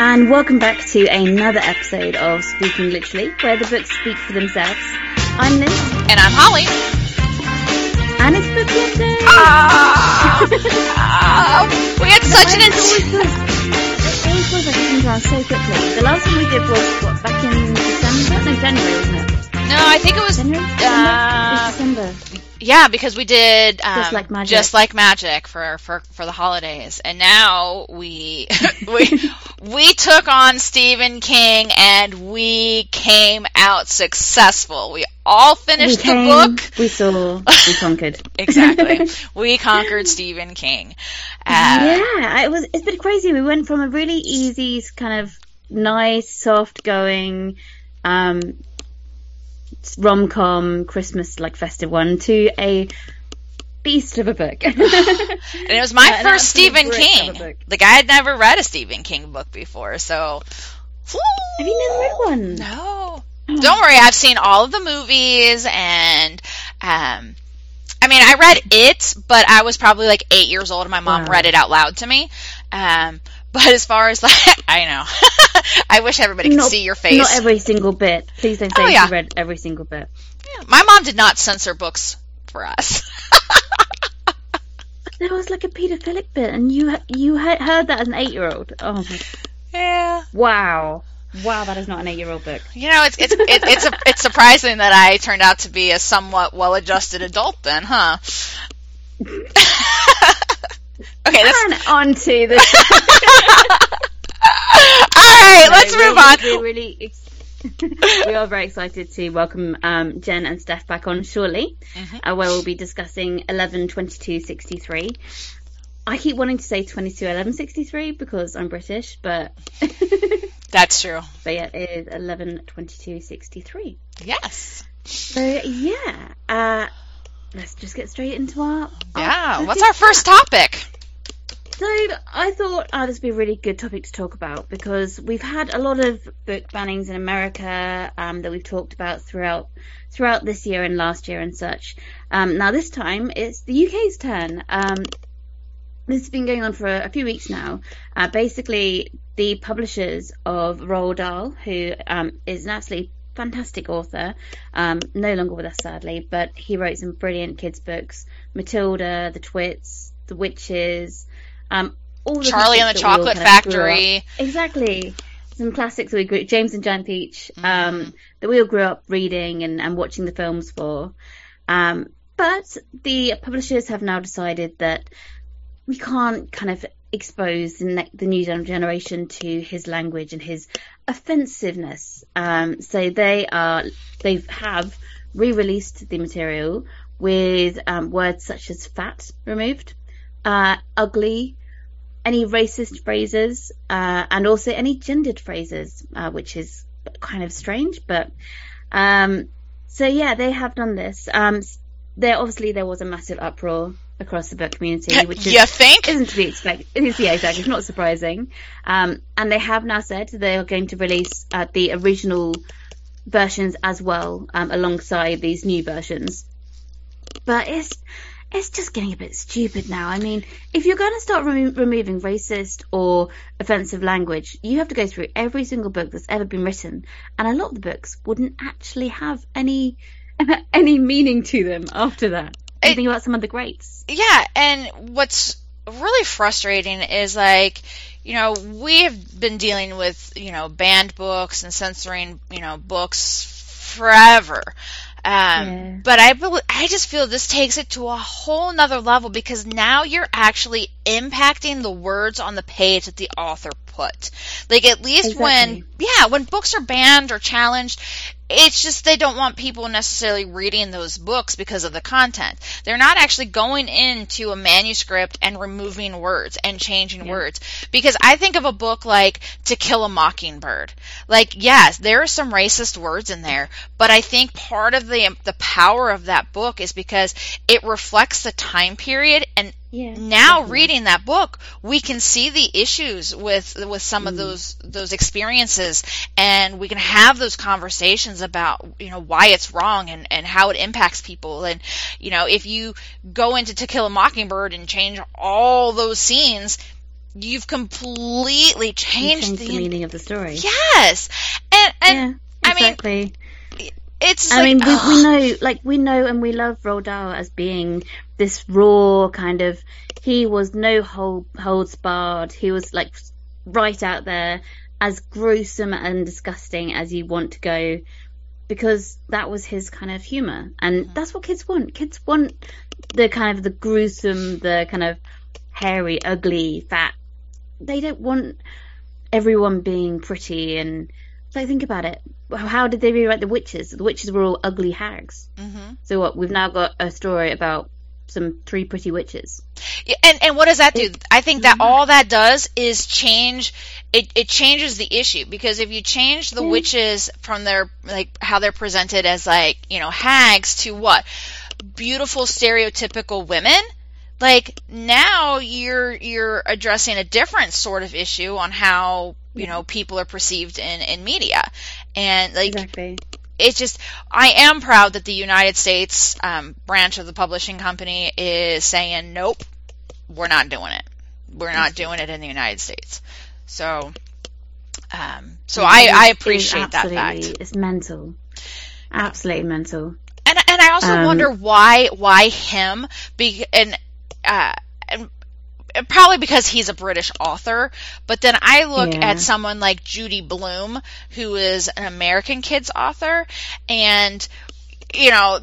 and welcome back to another episode of Speaking Literally, where the books speak for themselves. I'm Liz. And I'm Holly. And it's Book Club Day! Ah! Ah! we had such an feels, it always feels like it comes so quickly. The last one we did was, what, back in December? No, January, wasn't it? No, I think it was January? uh, December? It was December. yeah, because we did um, Just Like Magic. just like magic for, for for the holidays, and now we we we took on Stephen King and we came out successful. We all We finished came, the book. we saw, we conquered. Exactly, we conquered Stephen King. Uh, yeah, it was. It's been crazy. We went from a really easy, kind of nice, soft going, um, rom com Christmas like festive one to a beast of a book. And it was my Yeah, first Stephen brick of a King. book. Like I had never read a Stephen King book before, so. Have you never read one? No. Don't worry, I've seen all of the movies and um I mean, I read it, but I was probably like 8 years old and my mom Wow. read it out loud to me. Um but as far as like I know. I wish everybody could Not- see your face. Not every single bit. Please don't say Oh, yeah. you read every single bit. Yeah, My mom did not censor books for us. There was like a paedophilic bit, and you you heard that as an eight year old. Oh my! yeah. Wow! Wow, that is not an eight year old book. You know, it's it's it, it's a, it's surprising that I turned out to be a somewhat well-adjusted adult then, huh? Okay, that's on to the. all right. Let's we're- move on. We're really ex- we are very excited to welcome um, Jen and Steph back on shortly, Mhm. uh, where we'll be discussing 11, 22, 63. I keep wanting to say 22, 11, 63 because I'm British, but That's true. but yeah, it is 11, 22, 63. Yes. So yeah, uh, let's just get straight into our. Yeah. our What's our first topic? So I thought oh, this would be a really good topic to talk about because we've had a lot of book bannings in America um, that we've talked about throughout throughout this year and last year and such. Um, now this time it's the UK's turn. Um, this has been going on for a, a few weeks now. Uh, basically, the publishers of Roald Dahl, who um, is an absolutely fantastic author, um, no longer with us sadly, but he wrote some brilliant kids books: Matilda, The Twits, The Witches, um, all the Charlie and the classics that we all Chocolate kind of grew up- Factory. Exactly. Some classics that we grew James and Giant Peach, um, Mm-hmm. that we all grew up reading and, and watching the films for. Um, but the publishers have now decided that we can't kind of expose the, ne- the new generation to his language and his offensiveness. Um, so they are, they have re-released the material with um, words such as fat removed, uh, ugly, any racist phrases, uh, and also any gendered phrases, uh, which is kind of strange, but um, so yeah, they have done this. Um, there obviously there was a massive uproar across the book community, which is you think? isn't to be expected. It is, yeah, exactly. It's not surprising. Um, and they have now said they are going to release uh, the original versions as well, um, alongside these new versions. But it's it's just getting a bit stupid now. I mean, if you're going to start remo- removing racist or offensive language, you have to go through every single book that's ever been written, and a lot of the books wouldn't actually have any any meaning to them after that. It- Think about some of the greats. Yeah, and what's really frustrating is like, you know, we have been dealing with, you know, banned books and censoring, you know, books forever. Um, Yeah. but I, I just feel this takes it to a whole nother level because now you're actually impacting the words on the page that the author put. Like at least when, yeah, when books are banned or challenged, it's just they don't want people necessarily reading those books because of the content. They're not actually going into a manuscript and removing words and changing words. Because I think of a book like To Kill a Mockingbird. Like, yes, there are some racist words in there, but I think part of the the power of that book is because it reflects the time period and Yeah. now definitely. reading that book we can see the issues with with some of mm. those those experiences and we can have those conversations about you know why it's wrong and and how it impacts people and you know if you go into to kill a mockingbird and change all those scenes you've completely changed, changed the, the, meaning of the story. Yes, and and yeah, I mean, exactly. It's. I like, mean, we, we know, like, we know and we love Roald Dahl as being this raw kind of. He was no hold, holds barred. He was like right out there, as gruesome and disgusting as you want to go, because that was his kind of humor, and Mhm. that's what kids want. Kids want the kind of the gruesome, the kind of hairy, ugly, fat. They don't want everyone being pretty and. Like, think about it. How did they rewrite the witches? The witches were all ugly hags. Mhm. So what? We've now got a story about some three pretty witches. Yeah, and and what does that do? It- I think that Mhm. all that does is change. It it changes the issue because if you change the Yeah. witches from their like how they're presented as like you know hags to what beautiful stereotypical women. Like now you're you're addressing a different sort of issue on how you know people are perceived in in media, and like Exactly. it's just I am proud that the United States um, branch of the publishing company is saying nope, we're not doing it. We're not doing it in the United States. So, um, so I, I appreciate that fact. It's mental. Absolutely mental. And and I also Um, wonder why why him be and uh and and probably because he's a British author, but then I look Yeah. at someone like Judy Blume, who is an American kids author, and you know,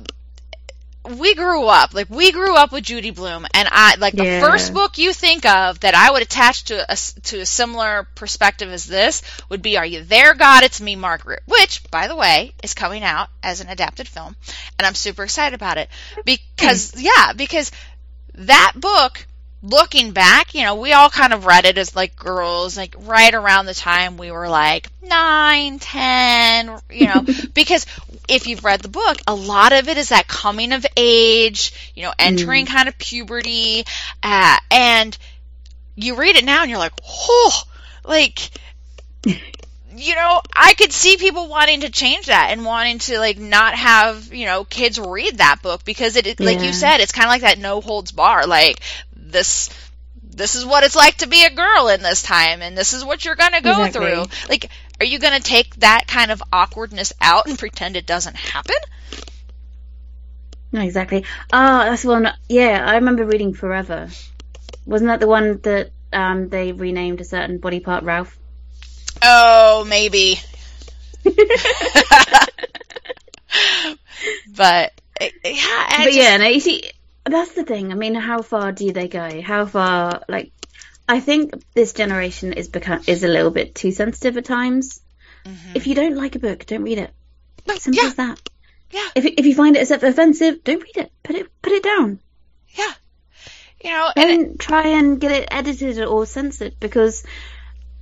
we grew up like we grew up with Judy Blume, and I like the Yeah. first book you think of that I would attach to a to a similar perspective as this would be Are You There, God? It's Me, Margaret, which by the way is coming out as an adapted film, and I'm super excited about it because yeah, because that book looking back, you know, we all kind of read it as like girls, like right around the time we were like nine, ten, you know, because if you've read the book, a lot of it is that coming of age, you know, entering kind of puberty, uh, and you read it now and you're like, oh, like, you know, I could see people wanting to change that and wanting to like not have, you know, kids read that book because it, it like Yeah. you said, it's kind of like that no holds bar. Like this, this is what it's like to be a girl in this time and this is what you're going to go Exactly. through. Like, are you going to take that kind of awkwardness out and pretend it doesn't happen? No, exactly. Ah, that's one. Yeah, I remember reading Forever. Wasn't that the one that um they renamed a certain body part Ralph? Oh, maybe. but eh, yeah, I but just- yeah, no, you see, that's the thing. I mean, how far do they go? How far? Like, I think this generation is become is a little bit too sensitive at times. Mhm. If you don't like a book, don't read it. Simple yeah, as that. yeah, If if you find it offensive, don't read it. Put it put it down. yeah. You know, and it- try and get it edited or censored because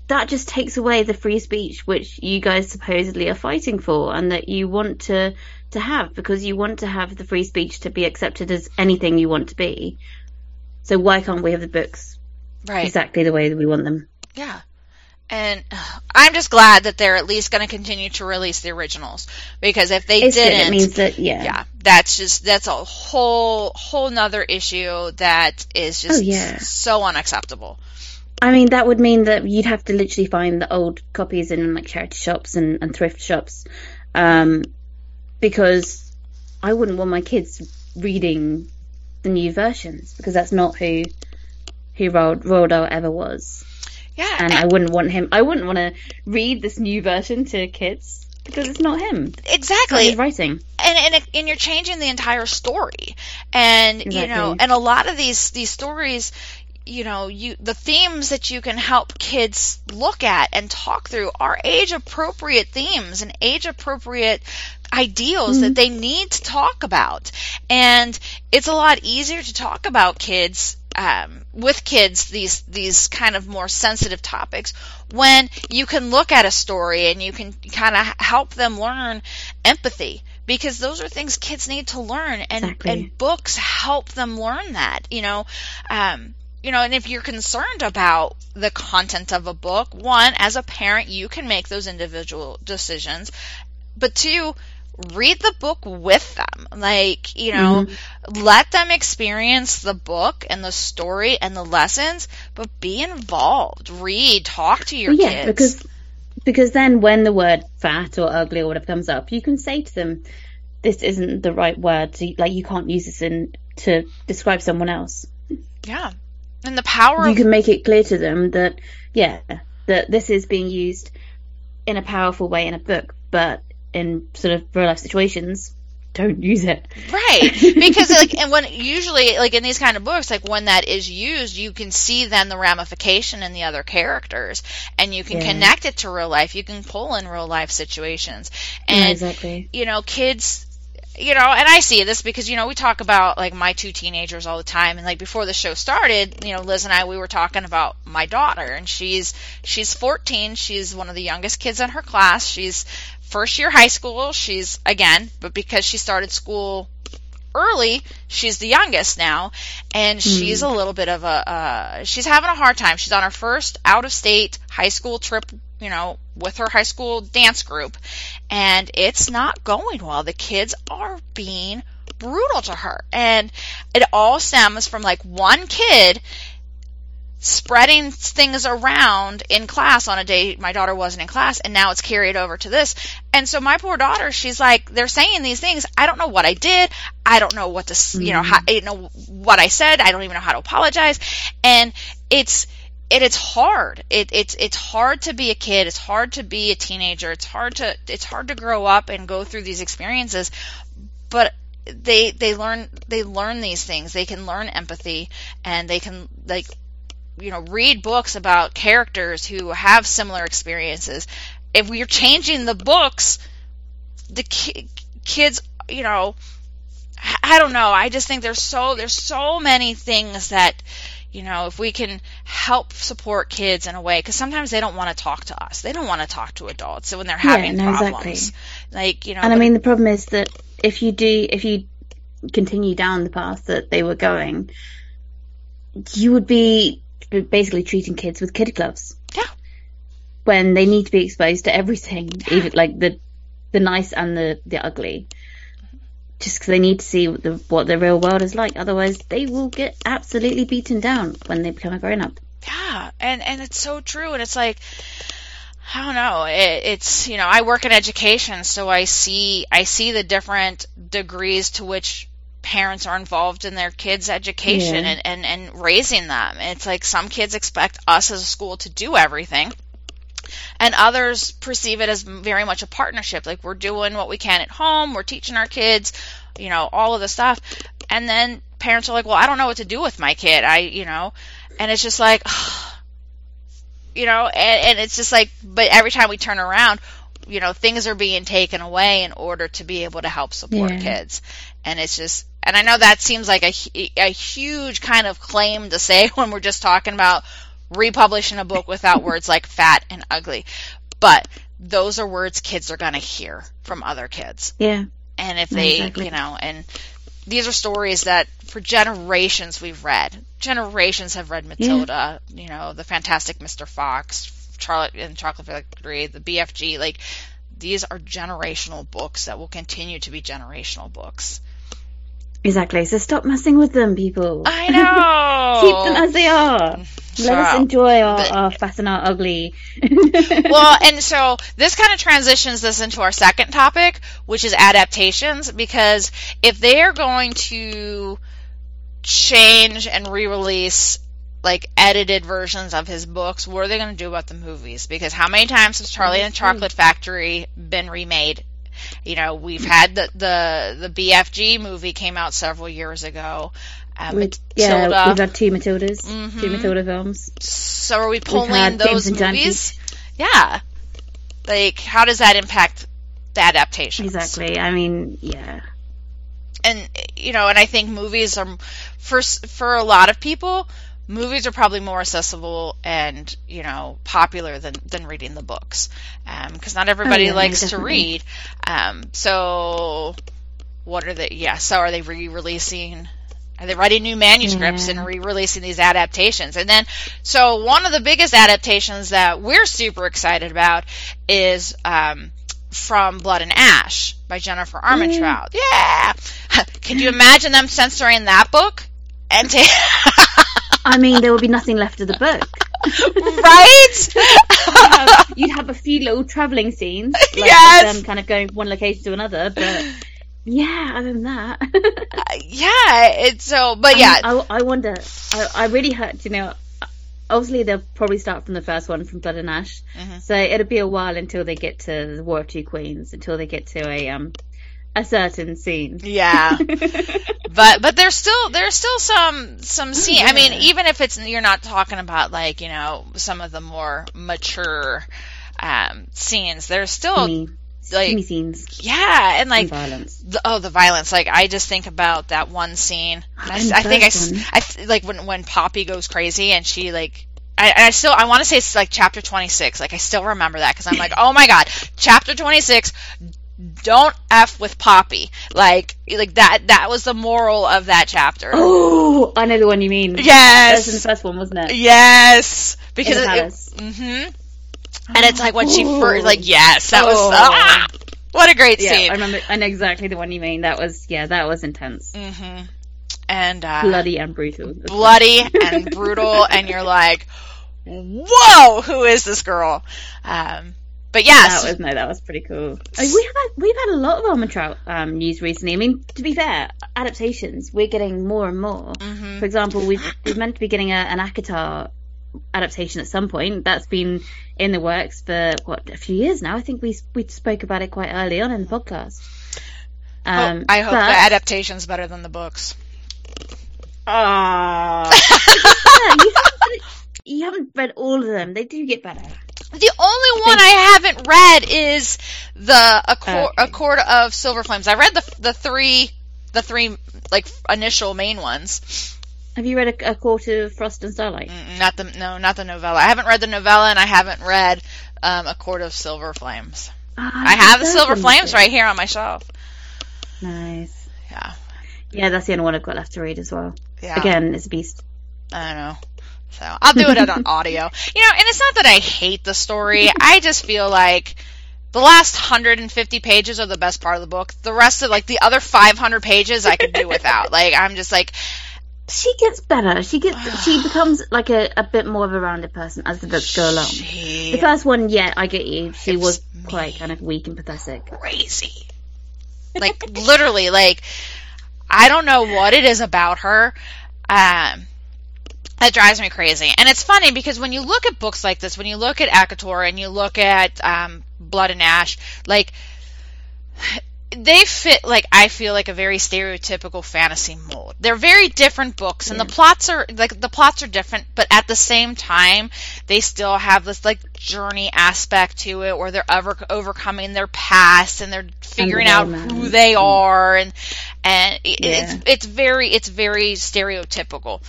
that just takes away the free speech which you guys supposedly are fighting for and that you want to to have because you want to have the free speech to be accepted as anything you want to be. So why can't we have the books right. exactly the way that we want them? Yeah. And I'm just glad that they're at least going to continue to release the originals because if they It's didn't, It means that yeah. yeah, that's just that's a whole whole nother issue that is oh, just Oh, yeah. so unacceptable. I mean, that would mean that you'd have to literally find the old copies in like charity shops and, and thrift shops, um, because I wouldn't want my kids reading the new versions because that's not who who Roald, ever was, Yeah, and I wouldn't want him. I wouldn't want to read this new version to kids because it's not him. Exactly. his writing. and and, and you're changing the entire story and you know and a lot of these these stories you know you the themes that you can help kids look at and talk through are age appropriate themes and age appropriate ideals that they need to talk about. And it's a lot easier to talk about kids um, with kids these these kind of more sensitive topics when you can look at a story and you can kind of help them learn empathy because those are things kids need to learn and Exactly. and books help them learn that you know? Um you know and if you're concerned about the content of a book one as a parent you can make those individual decisions but two read the book with them. Like, you know, mm-hmm. let them experience the book and the story and the lessons, but be involved. Read, talk to your yeah, kids. Because because then when the word fat or ugly or whatever comes up, you can say to them, this isn't the right word. So, like you can't use this in to describe someone else. Yeah. And the power You of... can make it clear to them that yeah, that this is being used in a powerful way in a book, but in sort of real life situations, don't use it. Right. Because like and when usually like in these kind of books, like when that is used, you can see then the ramification in the other characters and you can yeah. connect it to real life. You can pull in real life situations. And yeah, exactly. you know, kids you know, and I see this because, you know, we talk about like my two teenagers all the time. And like before the show started, you know, Liz and I, we were talking about my daughter and she's, she's 14. She's one of the youngest kids in her class. She's first year high school. She's again, but because she started school early, she's the youngest now, and she's mm. a little bit of a uh, she's having a hard time. She's on her first out of state high school trip, you know, with her high school dance group, and it's not going well. The kids are being brutal to her, and it all stems from like one kid spreading things around in class on a day my daughter wasn't in class and now it's carried over to this. And so my poor daughter, she's like, they're saying these things. I don't know what I did. I don't know what to, mm-hmm. you know, how, you know, what I said. I don't even know how to apologize. And it's, it, it's hard. It, it's it's hard to be a kid. It's hard to be a teenager. It's hard to it's hard to grow up and go through these experiences. But they they learn they learn these things. They can learn empathy and they can like you know, read books about characters who have similar experiences. If we're changing the books, the ki- kids, you know, I don't know. I just think there's so there's so many things that you know if we can help support kids in a way because sometimes they don't want to talk to us they don't want to talk to adults so when they're having yeah, no, problems exactly. like you know and i mean the problem is that if you do if you continue down the path that they were going you would be basically treating kids with kid gloves. Yeah. When they need to be exposed to everything, even like the the nice and the the ugly. Just because they need to see what the, what the real world is like. Otherwise, they will get absolutely beaten down when they become a grown up. Yeah, and and it's so true. And it's like, I don't know. It, it's you know, I work in education, so I see I see the different degrees to which parents are involved in their kids' education yeah. and, and, and raising them. It's like some kids expect us as a school to do everything. And others perceive it as very much a partnership. Like we're doing what we can at home, we're teaching our kids, you know, all of the stuff. And then parents are like, well, I don't know what to do with my kid. I, you know, and it's just like, you know, and, and it's just like, but every time we turn around, you know, things are being taken away in order to be able to help support yeah. kids. And it's just, and I know that seems like a, a huge kind of claim to say when we're just talking about republishing a book without words like fat and ugly. But those are words kids are going to hear from other kids. Yeah. And if they, exactly. you know, and these are stories that for generations we've read. Generations have read Matilda, yeah. you know, the Fantastic Mr. Fox, Charlotte and Chocolate Factory, the BFG. Like, these are generational books that will continue to be generational books. Exactly. So stop messing with them, people. I know. Keep them as they are. Let us enjoy our, but, our fat and our ugly. well, and so this kind of transitions this into our second topic, which is adaptations, because if they are going to change and re-release like edited versions of his books, what are they going to do about the movies? Because how many times has Charlie and the Chocolate Factory been remade you know, we've had the the the BFG movie came out several years ago. Uh, Matilda. Yeah, we've had two Matildas, mm-hmm. two Matilda films. So are we pulling those movies? Yeah. Like, how does that impact the adaptations? Exactly. I mean, yeah. And you know, and I think movies are for for a lot of people, movies are probably more accessible and you know popular than than reading the books because um, not everybody oh, yeah, likes to read um, so what are they yeah so are they re-releasing are they writing new manuscripts yeah. and re-releasing these adaptations and then so one of the biggest adaptations that we're super excited about is um, from Blood and Ash by Jennifer Armentrout. Yeah. Can you imagine them censoring that book? And ta- I mean, there would be nothing left of the book. right? You'd have, you'd have a few little travelling scenes, like Yes. them kind of going from one location to another. But yeah, other than that, yeah, it's so, but yeah, I, I, I wonder. I, I really hurt. You know, obviously they'll probably start from the first one from Blood and Ash, Mhm. so it'll be a while until they get to the War of Two Queens, until they get to a um a certain scene. yeah. but but there's still there's still some some scene. I mean, even if it's you're not talking about like you know some of the more mature um, scenes, there's still Steamy, like scenes yeah, and and like violence. the, oh the violence. Like I just think about that one scene. I, And the I think I, first s- one. I like when when Poppy goes crazy and she like. I, I still I want to say it's like chapter 26 like I still remember that because I'm like oh my god chapter 26 don't f with Poppy like like that that was the moral of that chapter Oh, I know the one you mean. That was the yes first one, wasn't it? yes because it, palace. hmm and it's like when she Ooh. first like yes that was Oh. ah, what a great Yeah, scene I remember. I know exactly the one you mean. That was yeah, that was intense, hmm and uh, bloody and brutal. bloody and brutal, and you're like, "Whoa, who is this girl?" Um, but yes, That was no, that was pretty cool. I mean, we have had, we've had a lot of Armentrout um, news recently. I mean, to be fair, adaptations we're getting more and more. Mhm. For example, we've we're meant to be getting a, an ACOTAR adaptation at some point. That's been in the works for what a few years now. I think we we spoke about it quite early on in the podcast. Um, Hope- I hope but- the adaptation's better than the books. Ah. Yeah, you, haven't, you haven't read all of them. They do get better. The only one I haven't read is the Accord, Okay. A Court of Silver Flames. I read the the three the three like initial main ones. Have you read a, a Court of Frost and Starlight? Mm, Not the no, not the novella. I haven't read the novella, and I haven't read um, A Court of Silver Flames. Ah, I have the Silver Flames right here on my shelf. Nice. Yeah, Yeah, that's the only one I've got left to read as well. yeah. Again, it's a beast. I don't know. So I'll do it on audio. You know, and it's not that I hate the story. I just feel like the last 150 pages are the best part of the book. The rest of like the other 500 pages I could do without. Like I'm just like She gets better. She gets. she becomes like a, a bit more of a rounded person as the books go along. she The first one, yeah, I get you. She was quite kind of weak and pathetic. crazy. Like literally, like I don't know what it is about her. Um, that drives me crazy. And it's funny because when you look at books like this, when you look at ACOTAR and you look at um, Blood and Ash, like they fit like I feel like a very stereotypical fantasy mold. They're very different books and the plots are like the plots are different, but at the same time they still have this like journey aspect to it where they're ever overcoming their past and they're figuring out who they are and and it- Yeah. it's it's very it's very stereotypical.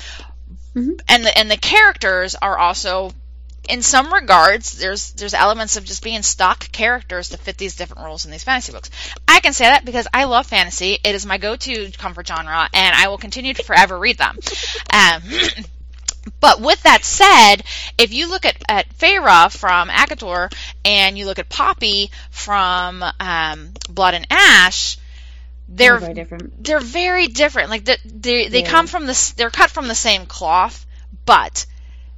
Mhm. And the and the characters are also in some regards, there's there's elements of just being stock characters to fit these different roles in these fantasy books. I can say that because I love fantasy. It is my go-to comfort genre, and I will continue to forever read them. Um, but with that said, if you look at at Feyre from ACOTAR and you look at Poppy from um, Blood and Ash, They're very different. they're very different. Like they they, they Yeah. come from this. They're cut from the same cloth, but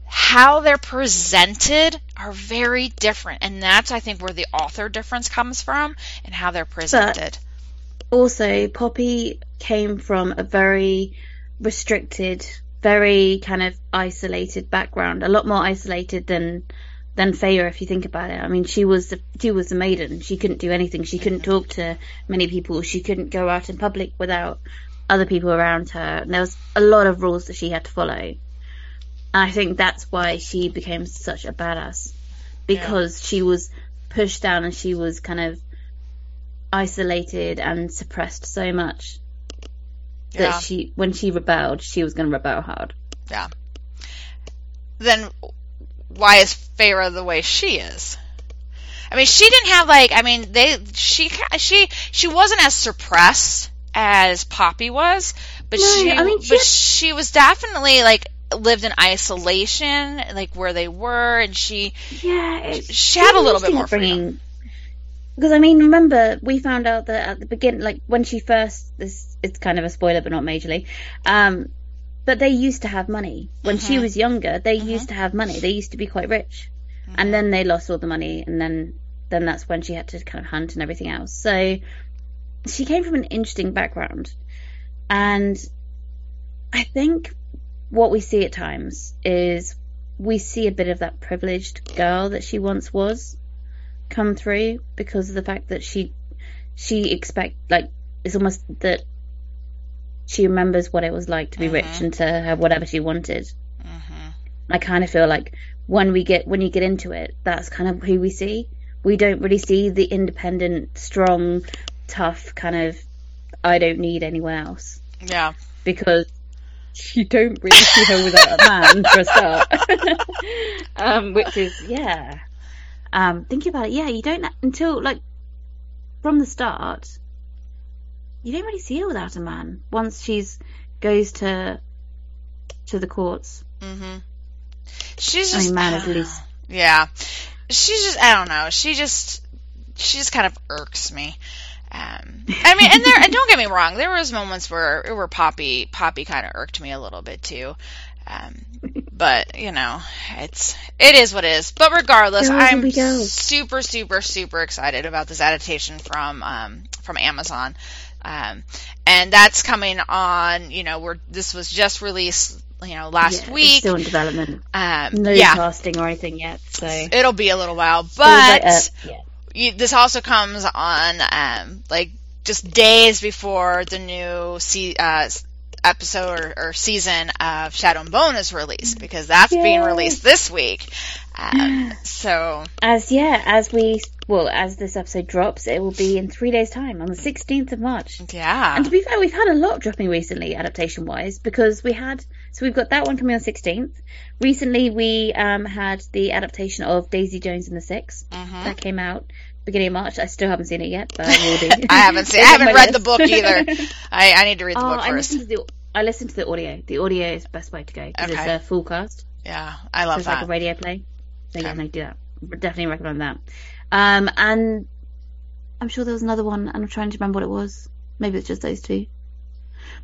how they're presented are very different, and that's I think where the author difference comes from and how they're presented. Also, Poppy came from a very restricted, very kind of isolated background. A lot more isolated than than Feyre, if you think about it. I mean, she was the, she was the maiden. She couldn't do anything. She couldn't talk to many people. She couldn't go out in public without other people around her. And there was a lot of rules that she had to follow. And I think that's why she became such a badass because she was pushed down and she was kind of isolated and suppressed so much that Yeah. she when she rebelled she was going to rebel hard Yeah. Then why is Feyre the way she is? I mean, she didn't have like. I mean, they she she she wasn't as suppressed as Poppy was, but No, she I mean, she but had- she was definitely like lived in isolation, like where they were, and she yeah she had a little bit more upbringing. Because I mean, remember we found out that at the beginning, like when she first, this it's kind of a spoiler, but not majorly. Um, but they used to have money when she Mhm. was younger. They Mhm. used to have money. They used to be quite rich, Mhm. and then they lost all the money, and then then that's when she had to kind of hunt and everything else. So she came from an interesting background, and I think what we see at times is we see a bit of that privileged girl that she once was come through because of the fact that she she expect like it's almost that she remembers what it was like to be rich Mhm. and to have whatever she wanted. Mhm. I kind of feel like when we get when you get into it, that's kind of who we see. We don't really see the independent, strong, tough kind of I don't need anyone else Yeah. because you don't really see her without a man for a start. um, which is yeah. Um, thinking about it, yeah, you don't until like from the start. You don't really see her without a man once she's goes to to the courts. Mhm. She's I just mean, man I is loose. Yeah. She's just I don't know. She just she just kind of irks me. Um, I mean, and there, and don't get me wrong, there was moments where where Poppy Poppy kind of irked me a little bit too. Um, but you know, it's it is what it is. But regardless, I'm super super super excited about this adaptation from um from Amazon. Um, and that's coming on. You know, we're this was just released. You know, last Yeah, week. still in development. Um, No yeah, casting or anything yet. So it'll be a little while, was like but yeah. you, this also comes on um, like just days before the new se- uh, episode or, or season of Shadow and Bone is released because that's being released this week. Um, so As yeah, as we well, as this episode drops, it will be in three days' time on the sixteenth of March. yeah, And to be fair, we've had a lot dropping recently, adaptation wise, because we had so we've got that one coming on sixteenth. Recently, we um, had the adaptation of Daisy Jones and the Six Mhm. that came out beginning of March. I still haven't seen it yet, but I will do. I haven't seen. I haven't read the book either. I, I need to read the oh, book I first. listened to the I listened to the audio. The audio is the best way to go because Okay. it's a full cast. Yeah, I So love it's like a radio play. So yeah, Okay. no, do that. Definitely recommend that. Um, and I'm sure there was another one, and I'm trying to remember what it was. Maybe it's just those two.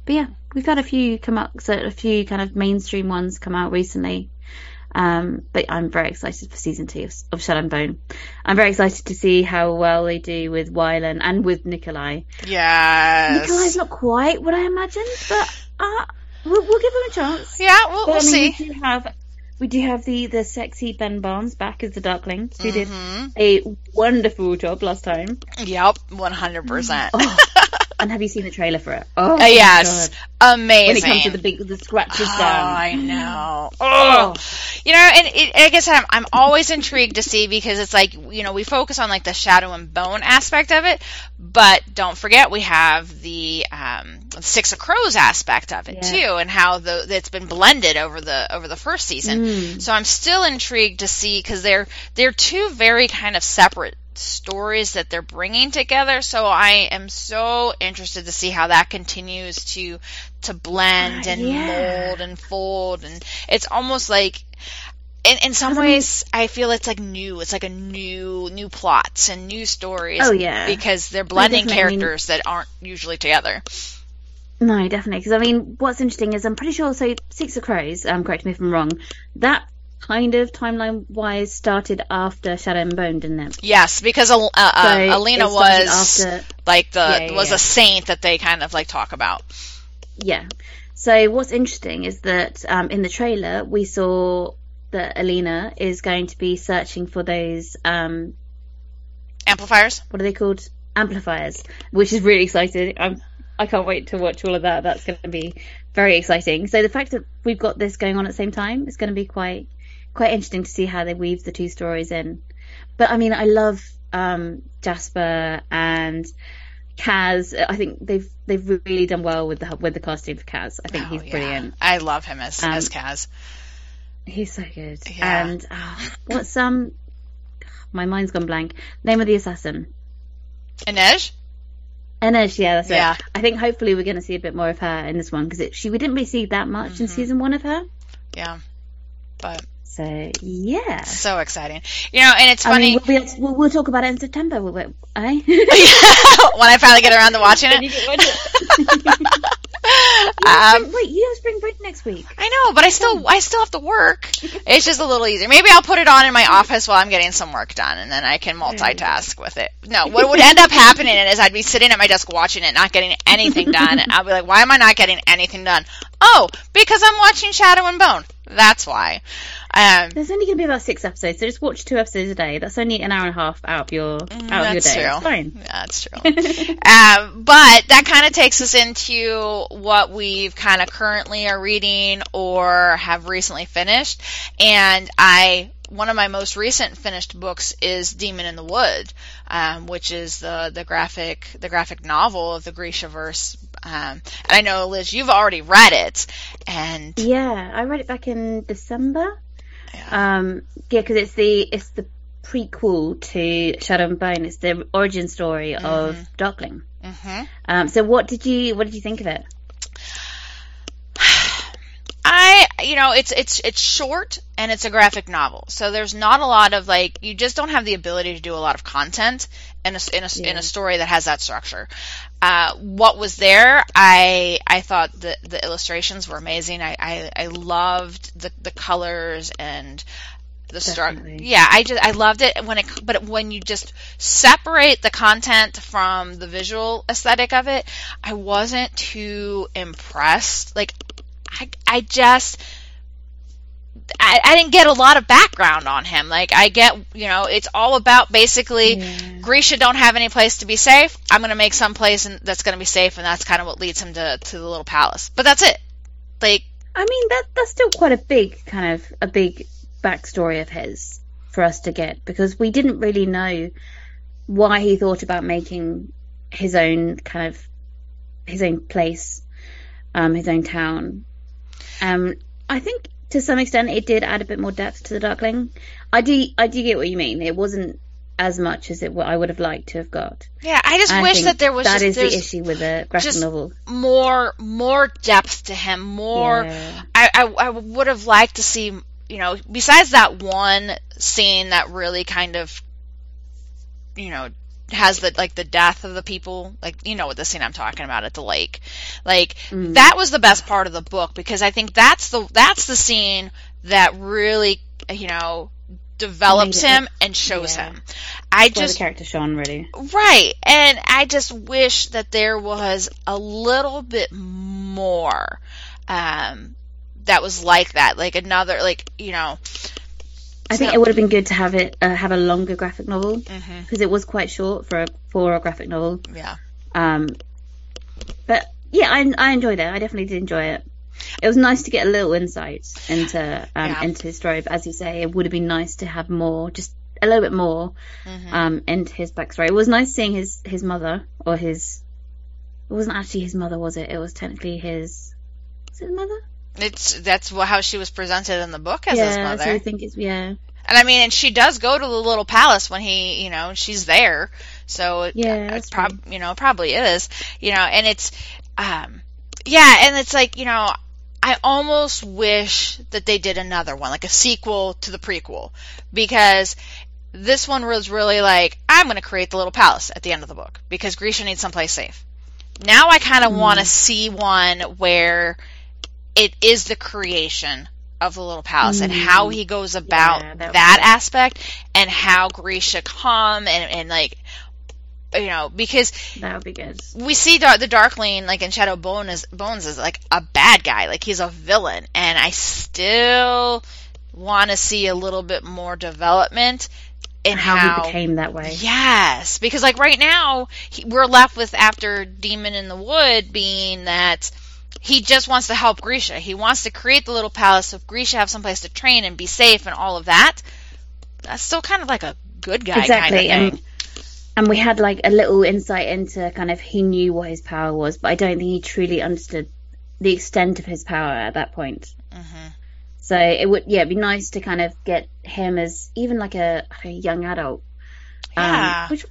But yeah, we've had a few come out, so a few kind of mainstream ones come out recently. Um, but I'm very excited for season two of, of Shadow and Bone. I'm very excited to see how well they do with Wylan and with Nikolai. Yes. Nikolai's not quite what I imagined, but uh, we'll, we'll give him a chance. Yeah, we'll, But, we'll I mean, see. We do have we do have the the sexy Ben Barnes back as the Darkling, who did Mhm. a wonderful job last time. Yep, one hundred percent. Oh, and have you seen the trailer for it? Oh, Uh, Yes, God. amazing. When it comes to the big the scratches Oh, down. I know. Oh, Oh, you know, and it, I guess I'm, I'm always intrigued to see because it's like you know we focus on like the shadow and bone aspect of it, but don't forget we have the um, Six of Crows aspect of it Yeah. too, and how the it's been blended over the over the first season. Mm. So I'm still intrigued to see because they're they're two very kind of separate stories that they're bringing together. So I am so interested to see how that continues to to blend Uh, and yeah. mold and fold, and it's almost like. In, in some ways, I feel it's like new. It's like a new, new plots and new stories. Oh, yeah. because they're blending. I mean- characters that aren't usually together. No, definitely. Because I mean, what's interesting is I'm pretty sure. So Six of Crows. Um, correct me if I'm wrong. That kind of timeline wise started after Shadow and Bone, didn't it? Yes, because uh, uh, So Alina was after like the Yeah, yeah, was yeah. a saint that they kind of like talk about. Yeah. So what's interesting is that um, in the trailer we saw that Alina is going to be searching for those um, Amplifiers. what are they called amplifiers, which is really exciting. I'm I can't wait to watch all of that. That's going to be very exciting. So the fact that we've got this going on at the same time is going to be quite quite interesting to see how they weave the two stories in. But I mean, I love um, Jasper and Kaz. I think they've they've really done well with the with the casting for Kaz. I think Oh, he's yeah. brilliant. I love him as Um, as Kaz. He's so good. Yeah. And uh, what's um, my mind's gone blank. Name of the assassin. Inej? Inej, yeah, that's Yeah. it. I think hopefully we're going to see a bit more of her in this one because she we didn't really see that much in Mhm. season one of her. Yeah. But So yeah, so exciting. You know, and it's I funny mean, we'll, be, we'll, we'll talk about it in September, will we? Eh? when I finally get around to watching it. get watch it. You have Um, wait, you have spring break next week. I know, but I still I still have to work. It's just a little easier. Maybe I'll put it on in my office while I'm getting some work done, and then I can multitask with it. No, what would end up happening is I'd be sitting at my desk watching it, not getting anything done, and I'll be like, "Why am I not getting anything done?" Oh, because I'm watching Shadow and Bone. That's why. Um, There's only going to be about six episodes, so just watch two episodes a day. That's only an hour and a half out of your out of your Mm, that's day. true. Fine. Yeah, that's true. um, but that kind of takes us into what we've kind of currently are reading or have recently finished. And I, one of my most recent finished books is Demon in the Wood, um, which is the, the graphic, the graphic novel of the Grishaverse. Um, and I know Liz, you've already read it, and Yeah, I read it back in December. Yeah. Um, yeah, because it's the it's the prequel to Shadow and Bone. It's the origin story of Darkling. hmm Um, so what did you what did you think of it? I, you know, it's it's it's short and it's a graphic novel, so there's not a lot of like you just don't have the ability to do a lot of content in a in a, in a story that has that structure. Uh, what was there? I I thought the the illustrations were amazing. I I, I loved the the colors and the structure. Yeah, I just I loved it when it but when you just separate the content from the visual aesthetic of it, I wasn't too impressed. Like I I just I, I didn't get a lot of background on him. Like I get, you know, it's all about basically Yeah. Grisha don't have any place to be safe. I'm going to make some place in, that's going to be safe, and that's kind of what leads him to to the little palace. But that's it. Like I mean that that's still quite a big kind of a big backstory of his for us to get because we didn't really know why he thought about making his own kind of his own place, um, his own town. Um, I think to some extent it did add a bit more depth to the Darkling. I do I do get what you mean. It wasn't as much as it I would have liked to have got. yeah, I just I wish that there was that just is the issue with a graphic novel. more more depth to him, more Yeah. I, I, I would have liked to see, you know, besides that one scene that really kind of, you know, has the like the death of the people, like you know what the scene I'm talking about at the lake, like Mm. that was the best part of the book because I think that's the that's the scene that really, you know, develops him and shows yeah. him. I Where just the character Sean really. Right. And I just wish that there was a little bit more um that was like that. Like another like, you know. I think it would have been good to have it uh, have a longer graphic novel because it was quite short for a for a graphic novel. Yeah. Um, but yeah, I I enjoyed it. I definitely did enjoy it. It was nice to get a little insight into um, Yeah. into his story, but as you say, it would have been nice to have more, just a little bit more Mhm. um, into his backstory. It was nice seeing his his mother or his. It wasn't actually his mother, was it? It was technically his. Was it his mother? It's that's how she was presented in the book as yeah, his so mother. I think it's yeah, and I mean, and she does go to the little palace when he, you know, she's there. So Yeah, it's that's prob- you know, probably is, you know, and it's, um, yeah, and it's like, you know, I almost wish that they did another one, like a sequel to the prequel, because this one was really like, I'm going to create the little palace at the end of the book because Grisha needs someplace safe. Now I kind of Mm. want to see one where it is the creation of the little palace and Mm. how he goes about Yeah, that that, aspect and how Grisha come and, and like, you know, because that would be good. we see Dar- the Darkling like in Shadow Bone is, Bones is like a bad guy, like he's a villain, and I still want to see a little bit more development in How, how, he became that way. Yes, because like right now he, we're left with after Demon in the Wood being that he just wants to help Grisha. He wants to create the little palace so Grisha have someplace to train and be safe and all of that. That's still kind of like a good guy exactly kind of and thing. and we had like a little insight into kind of he knew what his power was but i don't think he truly understood the extent of his power at that point hmm so it would yeah it'd be nice to kind of get him as even like a, a young adult Yeah. um, which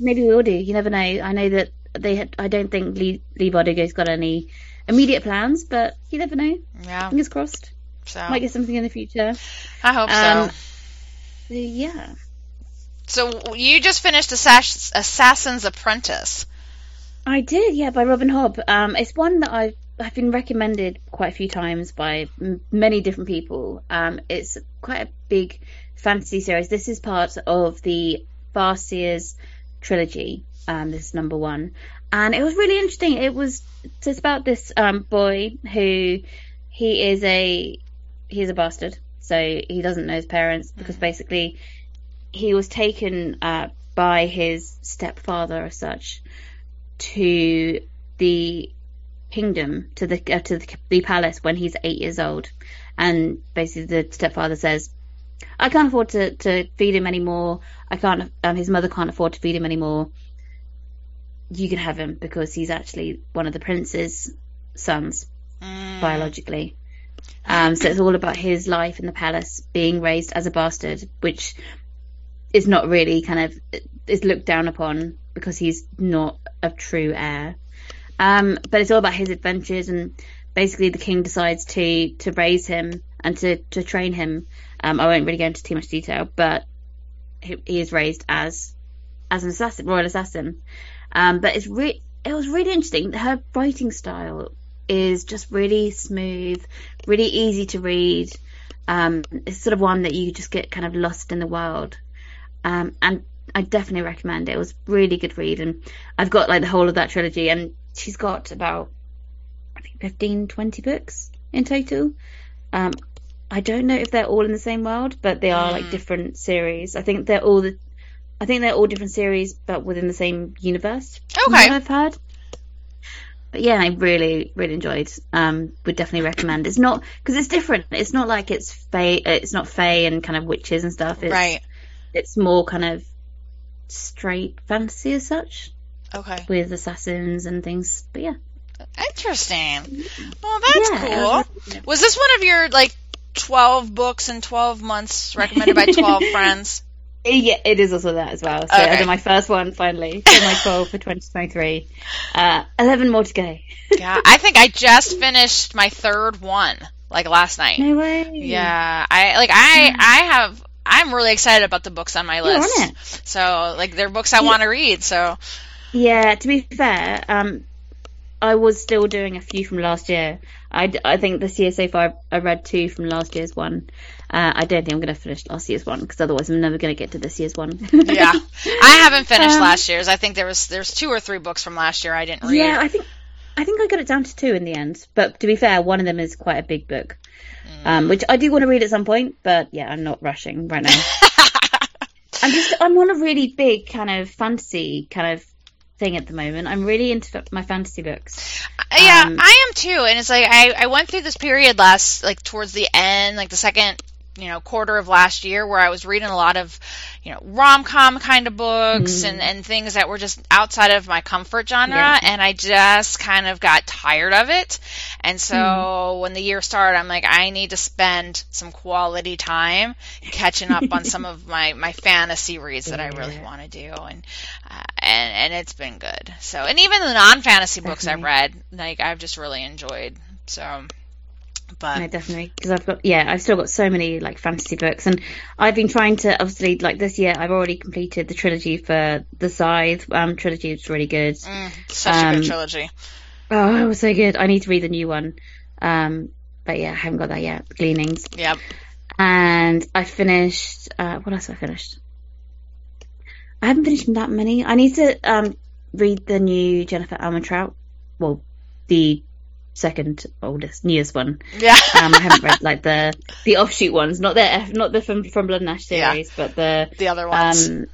maybe we will do you never know i know that they had i don't think Leigh, Leigh Bardugo's got any immediate plans but you never know Yeah. fingers crossed So Might get something in the future. I hope Um, so. So, yeah. So you just finished Assass- Assassin's Apprentice. I did, yeah, by Robin Hobb. Um, it's one that I've I've been recommended quite a few times by m- many different people. Um, it's quite a big fantasy series. This is part of the Farseers trilogy. Um, this is number one, and it was really interesting. It was it's about this um boy who he is a he's a bastard, so he doesn't know his parents because basically he was taken uh, by his stepfather as such to the kingdom to the uh, to the, the palace when he's eight years old, and basically the stepfather says, "I can't afford to, to feed him anymore. I can't. Um, his mother can't afford to feed him anymore. You can have him because he's actually one of the prince's sons Mm. biologically." Um, so it's all about his life in the palace, being raised as a bastard, which is not really kind of is looked down upon because he's not a true heir. Um, but it's all about his adventures, and basically the king decides to to raise him and to to train him. Um, I won't really go into too much detail, but he, he is raised as as an assassin, royal assassin. Um, but it's re- it was really interesting. Her writing style is just really smooth, really easy to read. Um, it's sort of one that you just get kind of lost in the world. Um, and I definitely recommend it. It was really good read, and I've got like the whole of that trilogy, and she's got about I think 15, 20 books in total. Um, I don't know if they're all in the same world, but they are like Mm. different series. I think they're all the, I think they're all different series, but within the same universe. Okay. I've heard. But yeah, I really, really enjoyed. Um, would definitely recommend. It's not because it's different. It's not like it's fae. It's not fae and kind of witches and stuff. It's, Right. It's more kind of straight fantasy as such Okay. with assassins and things. But yeah, Interesting. Well, that's yeah, cool. was. Was this one of your like 12 books in 12 months recommended by 12 friends? Yeah, it is also that as well. So Okay. I did my first one finally. So my 12 for 2023. Uh, 11 more to go. Yeah, I think I just finished my third one like last night. No way. Yeah, I like I I have I'm really excited about the books on my on list. it. So like they're books I Yeah. want to read. So Yeah, to be fair, um, I was still doing a few from last year. I, I think this year so far I read two from last year's one. Uh, I don't think I'm going to finish last year's one because otherwise I'm never going to get to this year's one. yeah, I haven't finished Um, last year's. I think there was there's two or three books from last year I didn't read. yeah, I think I think I got it down to two in the end. But to be fair, one of them is quite a big book, Mm. um, which I do want to read at some point. But yeah, I'm not rushing right now. I'm just I'm on a really big kind of fantasy kind of thing at the moment. I'm really into my fantasy books. Yeah, Um, I am too. And it's like I, I went through this period last like towards the end, like the second, you know, quarter of last year where I was reading a lot of, you know, rom com kind of books and, and things that were just outside of my comfort genre Yeah. and I just kind of got tired of it. And so when the year started I'm like, I need to spend some quality time catching up on some of my, my fantasy reads that I really want to do and uh, and and it's been good. So and even the non fantasy books I've read, like I've just really enjoyed. So, but No, definitely, because I've got yeah, I've still got so many like fantasy books, and I've been trying to obviously like this year I've already completed the trilogy for the Scythe um trilogy, which is really good. mm, such a Um, good trilogy. Oh, it was so good. I need to read the new one, um, but yeah, I haven't got that yet. Gleanings, Yep. and I finished. Uh, what else have I finished? I haven't finished that many. I need to um read the new Jennifer Armentrout. Well, the second oldest, newest one. Yeah. Um, I haven't read like the the offshoot ones, not the not the from from Blood and Ash Yeah. series, but the the other ones. um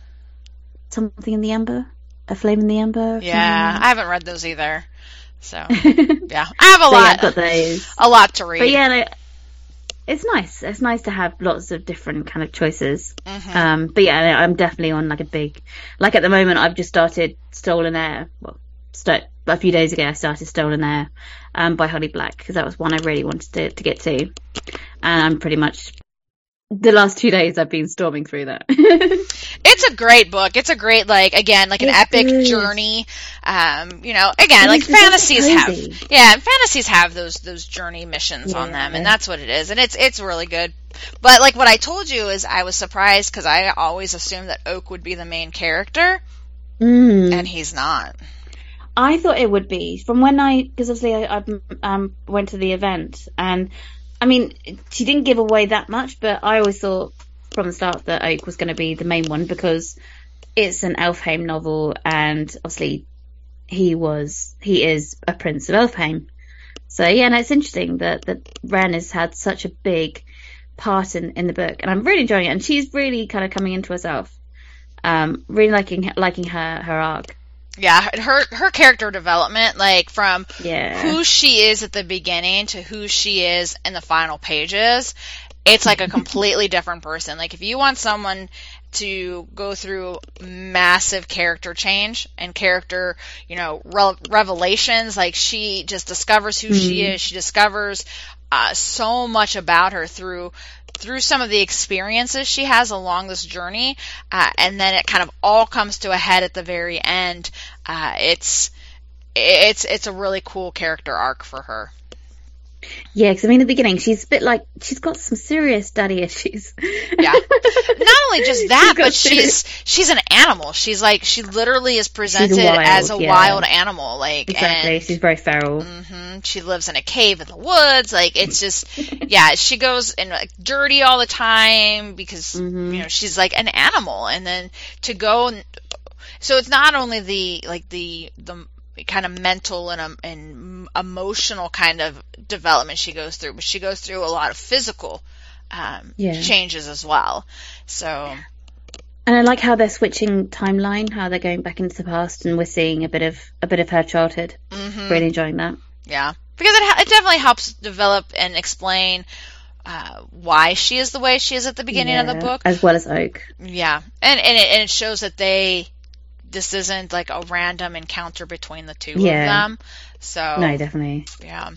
something in the ember, a flame in the ember. yeah, I haven't read those either. So yeah, I have a so yeah, lot, got those. a lot to read. But yeah, no, it's nice. It's nice to have lots of different kind of choices. Mhm. Um, but yeah, I'm definitely on like a big, like at the moment I've just started Stolen Heir. Well, st- a few days ago I started Stolen Heir, um, by Holly Black because that was one I really wanted to, to get to, and I'm pretty much the last two days I've been storming through that. it's a great book. It's a great like again like an It epic is. journey. Um, you know, again like fantasies have yeah, and fantasies have those those journey missions on them, and that's what it is, and it's it's really good. But like what I told you is I was surprised because I always assumed that Oak would be the main character, Mm. and he's not. I thought it would be from when I because obviously I, I um went to the event and I mean she didn't give away that much, but I always thought from the start that Oak was going to be the main one because it's an Elfhame novel and obviously he was he is a prince of Elfhame. So yeah, and it's interesting that that Wren has had such a big part in in the book, and I'm really enjoying it. And she's really kind of coming into herself. Um, really liking liking her her arc. Yeah, her her character development, like from Yeah. who she is at the beginning to who she is in the final pages, it's like a completely different person. Like if you want someone to go through massive character change and character, you know, re- revelations, like she just discovers who she Mhm. is. She discovers uh, so much about her through through some of the experiences she has along this journey, uh, and then it kind of all comes to a head at the very end. Uh, it's it's it's a really cool character arc for her. Yeah, because I mean, at the beginning, she's a bit like she's got some serious daddy issues. Yeah. Not only just that, got but serious- she's she's an animal. She's like she literally is presented wild, as a yeah. wild animal. Like exactly. and she's very feral. Mm-hmm, She lives in a cave in the woods. Like it's just, yeah. She goes and like dirty all the time because Mhm. you know she's like an animal. And then to go and so it's not only the like the the kind of mental and um, and emotional kind of development she goes through, but she goes through a lot of physical um, Yeah. changes as well. So And I like how they're switching timeline, how they're going back into the past, and we're seeing a bit of a bit of her childhood. mhm. Really enjoying that. Yeah, because it, it definitely helps develop and explain uh, why she is the way she is at the beginning of the book. as well as Oak. Yeah, and and it, and it shows that they this isn't like a random encounter between the two Yeah. of them. So No, definitely. yeah. All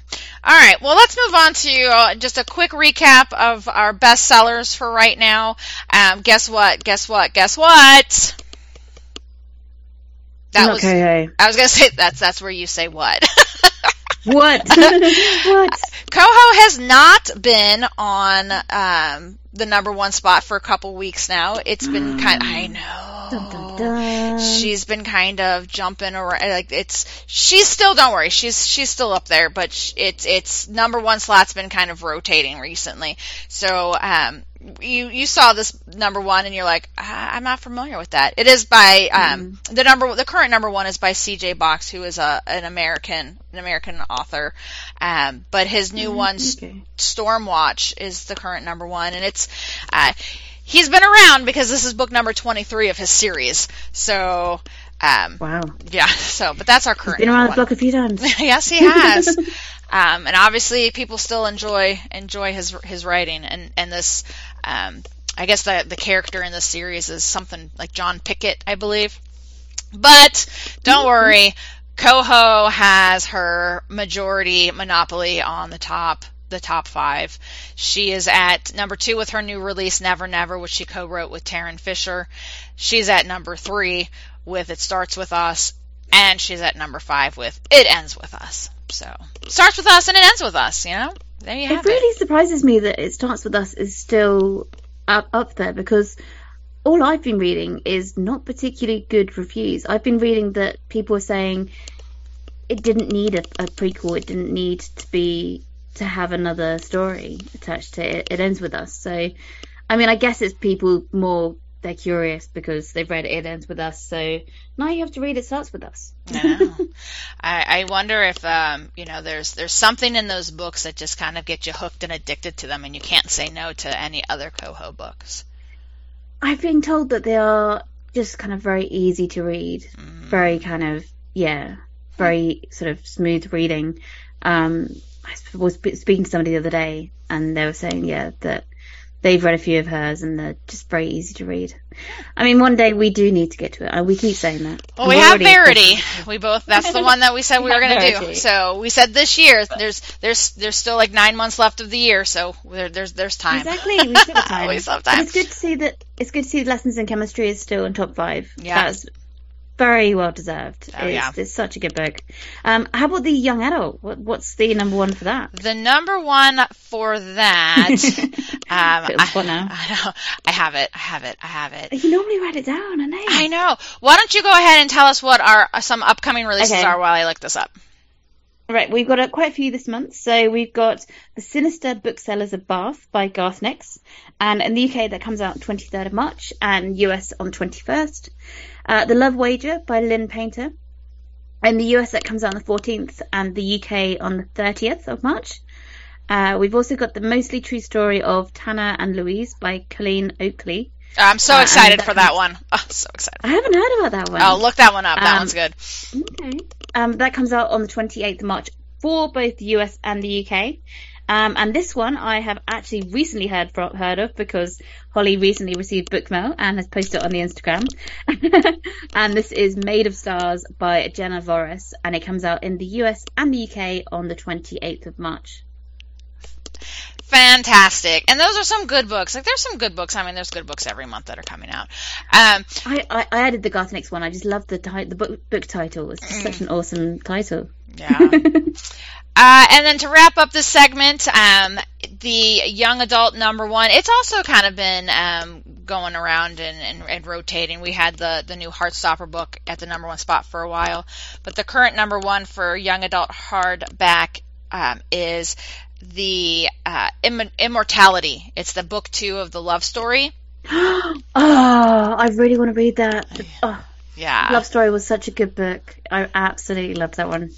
right. Well, let's move on to uh, just a quick recap of our bestsellers for right now. Um, guess what? Guess what? Guess what? That Not was. Coho. I was gonna say that's that's where you say what. What? what? Coho has not been on um, the number one spot for a couple weeks now. It's been kind. I know. Dun, dun, dun. She's been kind of jumping around. Like it's. She's still. Don't worry. She's she's still up there, but it's it's number one slot's been kind of rotating recently. So um, you you saw this number one and you're like, "Ah, I'm not familiar with that. It is by um the number the current number one is by C.J. Box, who is a an American an American author. Um, but his new one, S- Okay. Stormwatch, is the current number one, and it's uh, he's been around because this is book number 23 of his series. So. Um, Wow. yeah, so, but that's our current Been around the block a few times. yes, he has. um, and obviously, people still enjoy enjoy his his writing, and and this, um, I guess the the character in this series is something like John Pickett, I believe. But don't worry, Coho has her majority monopoly on the top the top five. She is at number two with her new release Never Never, which she co-wrote with Tarryn Fisher. She's at number three with It Starts With Us, and she's at number five with It Ends With Us. So starts with us and it ends with us, you know? There you have It really surprises me that it starts with us is still up up there because all I've been reading is not particularly good reviews. I've been reading that people are saying it didn't need a, a prequel. It didn't need to be to have another story attached to it. It ends with us. So, I mean, I guess it's people more they're curious because they've read it ends with us. So now you have to read it starts with us. I. I, I wonder if um, you know there's there's something in those books that just kind of get you hooked and addicted to them, and you can't say no to any other Coho books. I've been told that they are just kind of very easy to read, Mm. very kind of yeah, very sort of smooth reading. Um, I was speaking to somebody the other day, and they were saying yeah that they've read a few of hers and they're just very easy to read. I mean, one day we do need to get to it. Uh, we keep saying that. Well, we have Verity. We both. That's the one that we said we, we were going to do. So we said this year. There's there's there's still like nine months left of the year, so there, there's there's time. Exactly. We still have time. still have time. But it's good to see that. It's good to see lessons in chemistry is still in top five. Yeah. That's very well deserved. Oh, it's, yeah. it's such a good book. Um, how about the young adult? What, what's the number one for that? The number one for that. um. I, I know. I have it. I have it. I have it. You normally write it down, I know. I know. Why don't you go ahead and tell us what our some upcoming releases Okay. are while I look this up? Right, we've got uh, quite a few this month. So we've got The Sinister Booksellers of Bath by Garth Nix. And in the UK, that comes out 23rd of March and US on 21st. Uh, the Love Wager by Lynn Painter. In the US, that comes out on the 14th and the UK on the 30th of March. Uh, we've also got The Mostly True Story of Tanner and Louise by Colleen Oakley. I'm so Uh, excited that for that one. Oh, so excited. I haven't heard about that one. Oh, look that one up. That Um, one's good. Okay. Um, that comes out on the 28th of March for both the US and the UK. Um, and this one I have actually recently heard from, heard of because Holly recently received book mail and has posted it on the Instagram. and this is Made of Stars by Jenna Voris, and it comes out in the US and the UK on the 28th of March. Fantastic. And those are some good books. Like there's some good books. I mean, there's good books every month that are coming out. Um, I, I, I added the Garth Nix one. I just love the ti- the book, book title. It's just such an awesome title. yeah. Uh, and then to wrap up this segment, um, the young adult number one, it's also kind of been um, going around and, and, and rotating. We had the, the new Heartstopper book at the number one spot for a while, but the current number one for young adult hardback um, is the uh, Imm- Immortality. It's the book two of the love story. oh, I really want to read that. Oh, Yeah, Love Story was such a good book. I absolutely loved that one.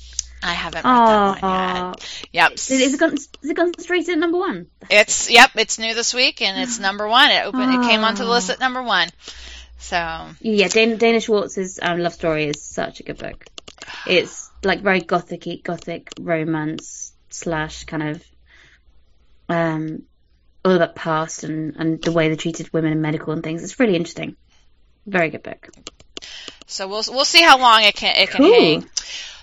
I haven't read that one Oh, yet. Yep. is it gone? Is it gone straight to number one? It's yep, it's new this week and it's number one. It opened. It came onto the list at number one. So Yeah, Dan- Dana Schwartz's um, Love Story is such a good book. It's like very gothic, gothic romance slash kind of um all about past and and the way they treated women in medical and things. It's really interesting. Very good book. so we'll we'll see how long it can it can Cool. hang.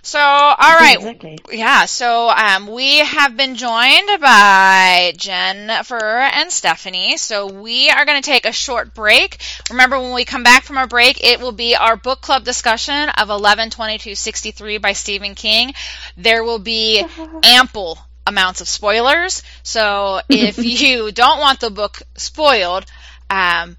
So all right. Exactly. Yeah, so um, we have been joined by Jennifer and Stephanie. So we are going to take a short break. Remember, when we come back from our break, it will be our book club discussion of 112263 by Stephen King. There will be ample amounts of spoilers. So if you don't want the book spoiled, um,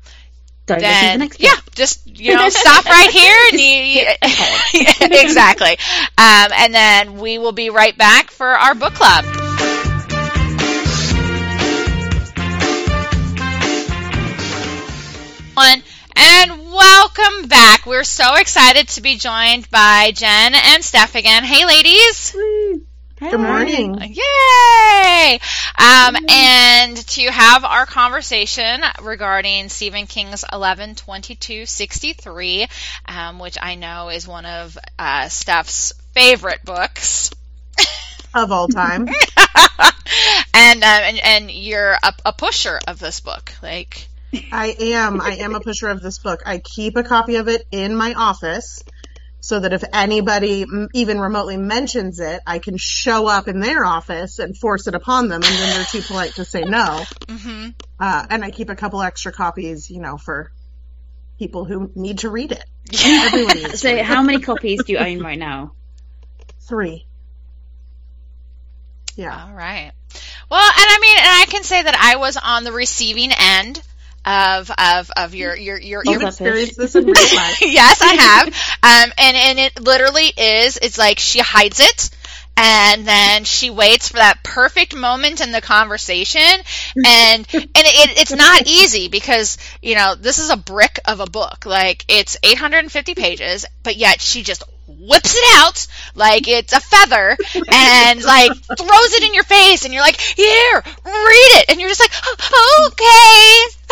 Don't the then next yeah, just you know, stop right here and you, you- exactly. Um, and then we will be right back for our book club. One, And welcome back. We're so excited to be joined by Jen and Steph again. Hey, ladies. Woo. Good morning. Yay! Um, and to have our conversation regarding Stephen King's 112263, um, which I know is one of uh, Steph's favorite books. Of all time. and, um, and and you're a, a pusher of this book, like I am. I am a pusher of this book. I keep a copy of it in my office so that if anybody even remotely mentions it, I can show up in their office and force it upon them, and then they're too polite to say no. hmm Uh, and I keep a couple extra copies, you know, for people who need to read it. Everyone needs So, how many copies do you own right now? Three. Yeah. All right. Well, and I mean, and I can say that I was on the receiving end of of of your your your, Oh, your You've experienced this in real life. yes, I have. Um, and and it literally is. It's like she hides it, and then she waits for that perfect moment in the conversation, and and it, it's not easy because you know this is a brick of a book. Like it's 850 pages, but yet she just whips it out like it's a feather and like throws it in your face and you're like here read it and you're just like oh, okay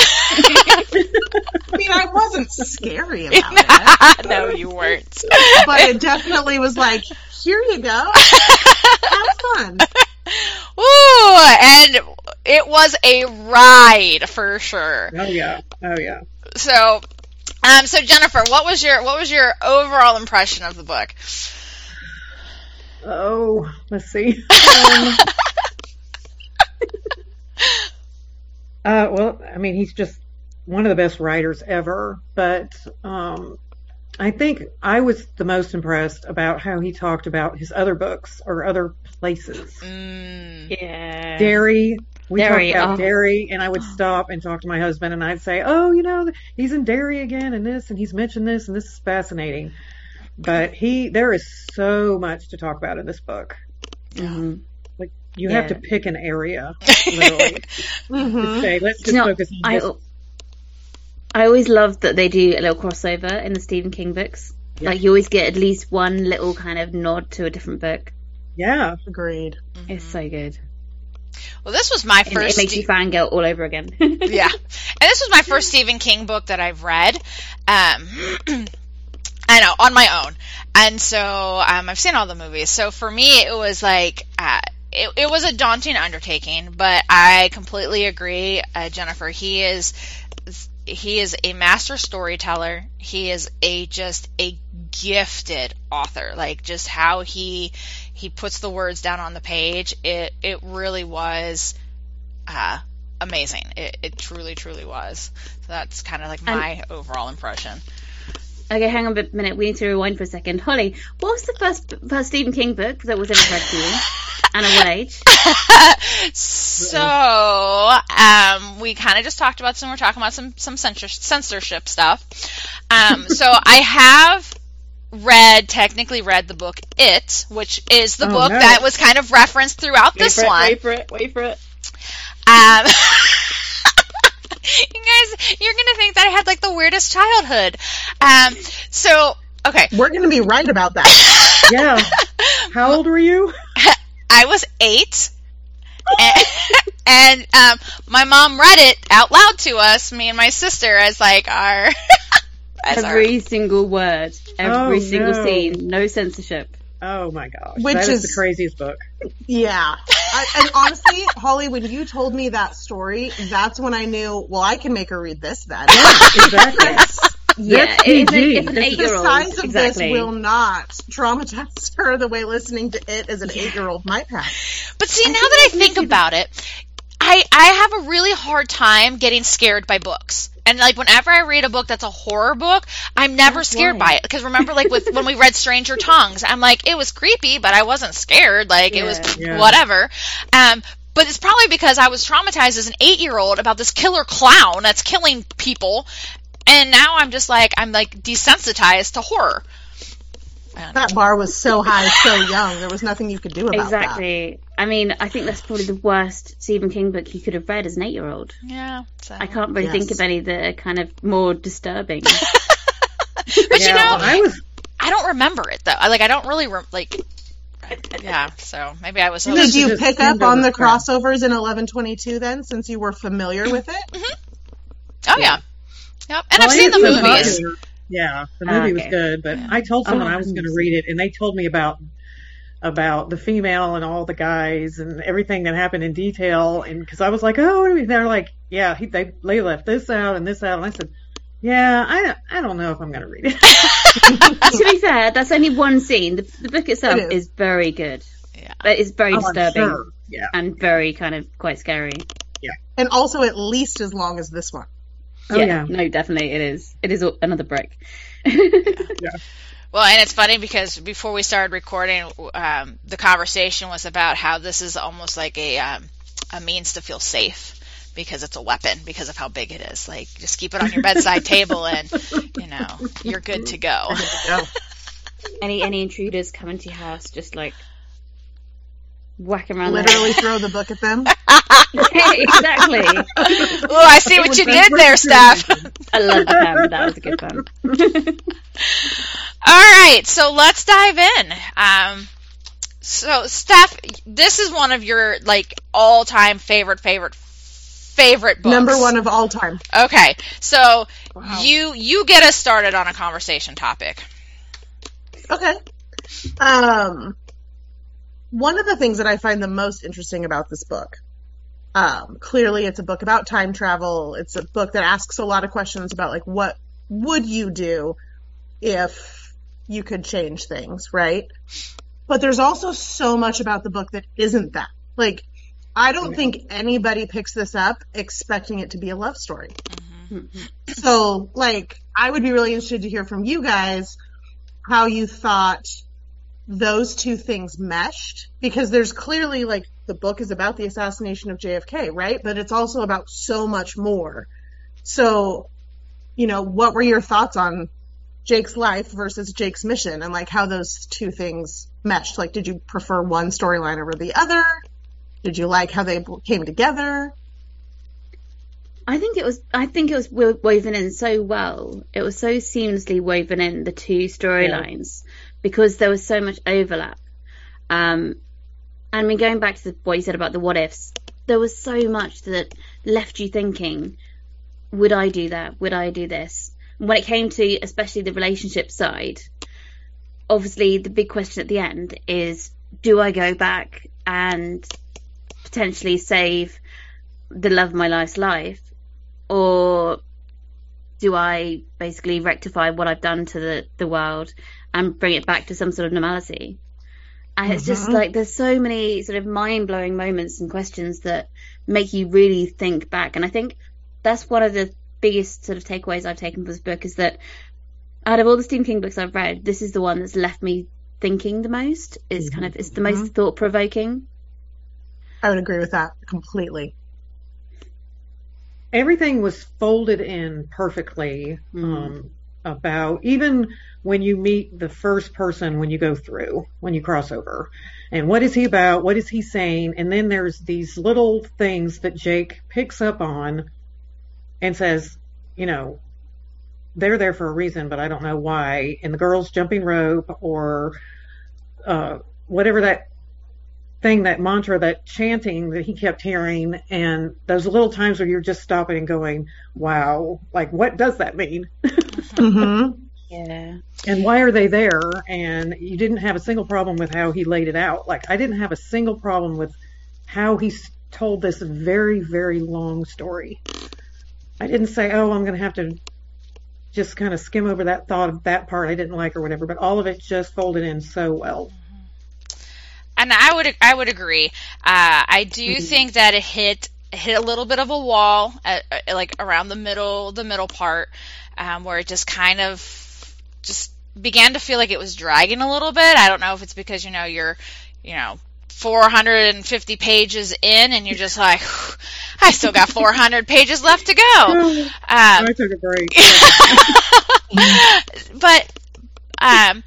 I mean, I wasn't scary about it. no, you weren't. but it definitely was like, here you go. Have fun. Ooh, and it was a ride for sure. Oh yeah. Oh yeah. So, um, so Jennifer, what was your what was your overall impression of the book? Oh, let's see. Um, uh, well, I mean, he's just one of the best writers ever, but um, I think I was the most impressed about how he talked about his other books or other places. Mm, Yeah. Derry. We Derry, talked about oh. Derry, and I would stop and talk to my husband, and I'd say, "Oh, you know, he's in Derry again, and this, and he's mentioned this, and this is fascinating." But he, there is so much to talk about in this book. Mhm. Like you have to pick an area, literally. Mhm. to say, let's just you know, focus on I, this. I always love that they do a little crossover in the Stephen King books. Like you always get at least one little kind of nod to a different book. Yeah, Agreed. It's so good. Well, this was my And first. it makes you fangirl all over again. yeah, and this was my first Stephen King book that I've read. Um, I know on my own, and so um, I've seen all the movies. So for me, it was like uh, it, it was a daunting undertaking, but I completely agree, uh, Jennifer. He is he is a master storyteller. He is a just a gifted author. Like just how he he puts the words down on the page. It it really was uh, amazing. It, it truly truly was. So that's kind of like my overall impression. Okay, hang on a minute. We need to rewind for a second. Holly, what was the first, first Stephen King book that was ever read to you? and what age? so um, we kind of just talked about some. We're talking about some some censorship stuff. Um, so I have read technically read the book It, which is the Oh, book nice. that was kind of referenced throughout this wait for one. It, wait for it. Wait for it. Um, you guys, you're gonna think that I had like the weirdest childhood. Um, so okay, We're going to be right about that. yeah. How old were you? I was eight. and, and um, my mom read it out loud to us, me and my sister, as like our Every single word, every Oh, single no. scene, no censorship. Oh my gosh, Which that is, is- the craziest book. Yeah. I, and honestly, Holly, when you told me that story, that's when I knew, well, I can make her read this then. Exactly. Yeah, That's if, PG. if an the eight-year-old, size of exactly. this will not traumatize her the way listening to it as an eight-year-old might have. But see, now that I think about it, I I have a really hard time getting scared by books. And like whenever I read a book that's a horror book, I'm never That's scared why. by it. Because remember, like with when we read Stranger Tongues, I'm like, it was creepy, but I wasn't scared. Like it was Yeah. whatever. Um, but it's probably because I was traumatized as an eight year old about this killer clown that's killing people, and now I'm just like I'm like desensitized to horror. That bar was so high, so young. There was nothing you could do about it. Exactly. I mean, I think that's probably the worst Stephen King book you could have read as an eight-year-old. Yeah. So. I can't really Yes. think of any that are kind of more disturbing. But you yeah, know, I was. I don't remember it though. I like I don't really re- like. Yeah, so maybe I was. Did you pick up on over the crossovers in 1122 then, since you were familiar with it? Mm-hmm. Oh yeah. Yep. And well, I've seen the movies. popular. Yeah, the movie oh, was okay. good, but I told someone Oh, I was going to read it, and they told me about about the female and all the guys and everything that happened in detail. And because I was like, oh, and they're like, yeah, he, they they left this out and this out, and I said, yeah, I don't, I don't know if I'm going to read it. to be fair, that's only one scene. The, the book itself It is. is. very good. Yeah. But it's very Oh, disturbing sure. Yeah. and very kind of quite scary. Yeah, And also at least as long as this one. Oh yeah. No, definitely it is. It is another brick. Well, and it's funny because before we started recording, um, the conversation was about how this is almost like a um, a means to feel safe because it's a weapon because of how big it is. Like just keep it on your bedside table and you know you're good to go. Go. any any intruders come into your house, just like whack 'em around. the Literally throw the book at them. exactly. Oh, I see what you did there, what Steph. I love the pun. That was a good pun. All right, so let's dive in. Um, so, Steph, this is one of your like all-time favorite, favorite, favorite books. Number one of all time. Okay, so Wow. you you get us started on a conversation topic. Okay. Um, one of the things that I find the most interesting about this book, um, clearly it's a book about time travel. It's a book that asks a lot of questions about like what would you do if you could change things, right? But there's also so much about the book that isn't that. Like, I don't think anybody picks this up expecting it to be a love story. Mm-hmm. So, like, I would be really interested to hear from you guys how you thought those two things meshed because there's clearly like the book is about the assassination of JFK, right? But it's also about so much more. So, you know, what were your thoughts on Jake's life versus Jake's mission and like how those two things meshed? Like, did you prefer one storyline over the other? Did you like how they came together? I think it was. I think it was woven in so well. It was so seamlessly woven in the two storylines because there was so much overlap. Um, and I mean, going back to the, what you said about the what ifs, there was so much that left you thinking, would I do that? Would I do this? When it came to especially the relationship side, obviously the big question at the end is, do I go back and potentially save the love of my life's life? Or do I basically rectify what I've done to the, the world and bring it back to some sort of normality? And it's just Mhm. like there's so many sort of mind blowing moments and questions that make you really think back. And I think that's one of the biggest sort of takeaways I've taken from this book is that out of all the Stephen King books I've read, this is the one that's left me thinking the most. It's kind of it's the most thought provoking. I would agree with that completely. everything was folded in perfectly Mm. um, about even when you meet the first person when you go through when you cross over and what is he about what is he saying and then there's these little things that jake picks up on and says you know they're there for a reason but i don't know why and the girls jumping rope or uh, whatever that thing, that mantra, that chanting that he kept hearing, and those little times where you're just stopping and going, wow, like what does that mean? hmm Yeah. and why are they there? And you didn't have a single problem with how he laid it out. Like I didn't have a single problem with how he told this very, very long story. I didn't say, oh, I'm going to have to just kind of skim over that thought of that part I didn't like or whatever, but all of it just folded in so well. and I would I would agree. Uh, I do think that it hit hit a little bit of a wall, at, uh, like around the middle the middle part, um, where it just kind of just began to feel like it was dragging a little bit. I don't know if it's because you know you're you know 450 pages in and you're just like I still got 400 pages left to go. Um, I took a break. but um,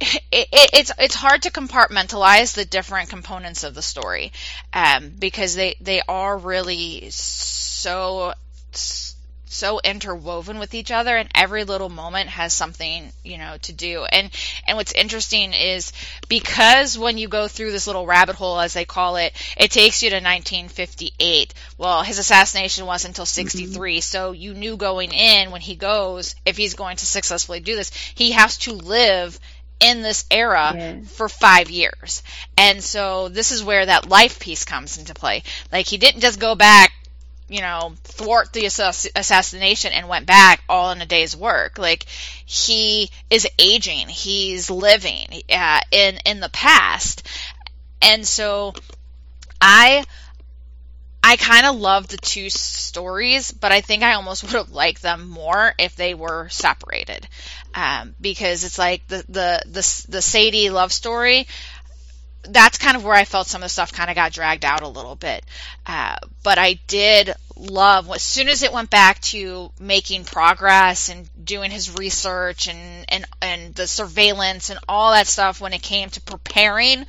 it, it, it's it's hard to compartmentalize the different components of the story um, because they they are really so so interwoven with each other and every little moment has something you know to do and and what's interesting is because when you go through this little rabbit hole as they call it it takes you to 1958 well his assassination wasn't until mm-hmm. 63 so you knew going in when he goes if he's going to successfully do this he has to live in this era Yeah. for five years. And so this is where that life piece comes into play. Like he didn't just go back, you know, thwart the assass- assassination and went back all in a day's work. Like he is aging, he's living uh, in in the past, and so I I kind of love the two stories, but I think I almost would have liked them more if they were separated, um, because it's like the the the the Sadie love story. That's kind of where I felt some of the stuff kind of got dragged out a little bit, uh, but I did love as soon as it went back to making progress and doing his research and and and the surveillance and all that stuff when it came to preparing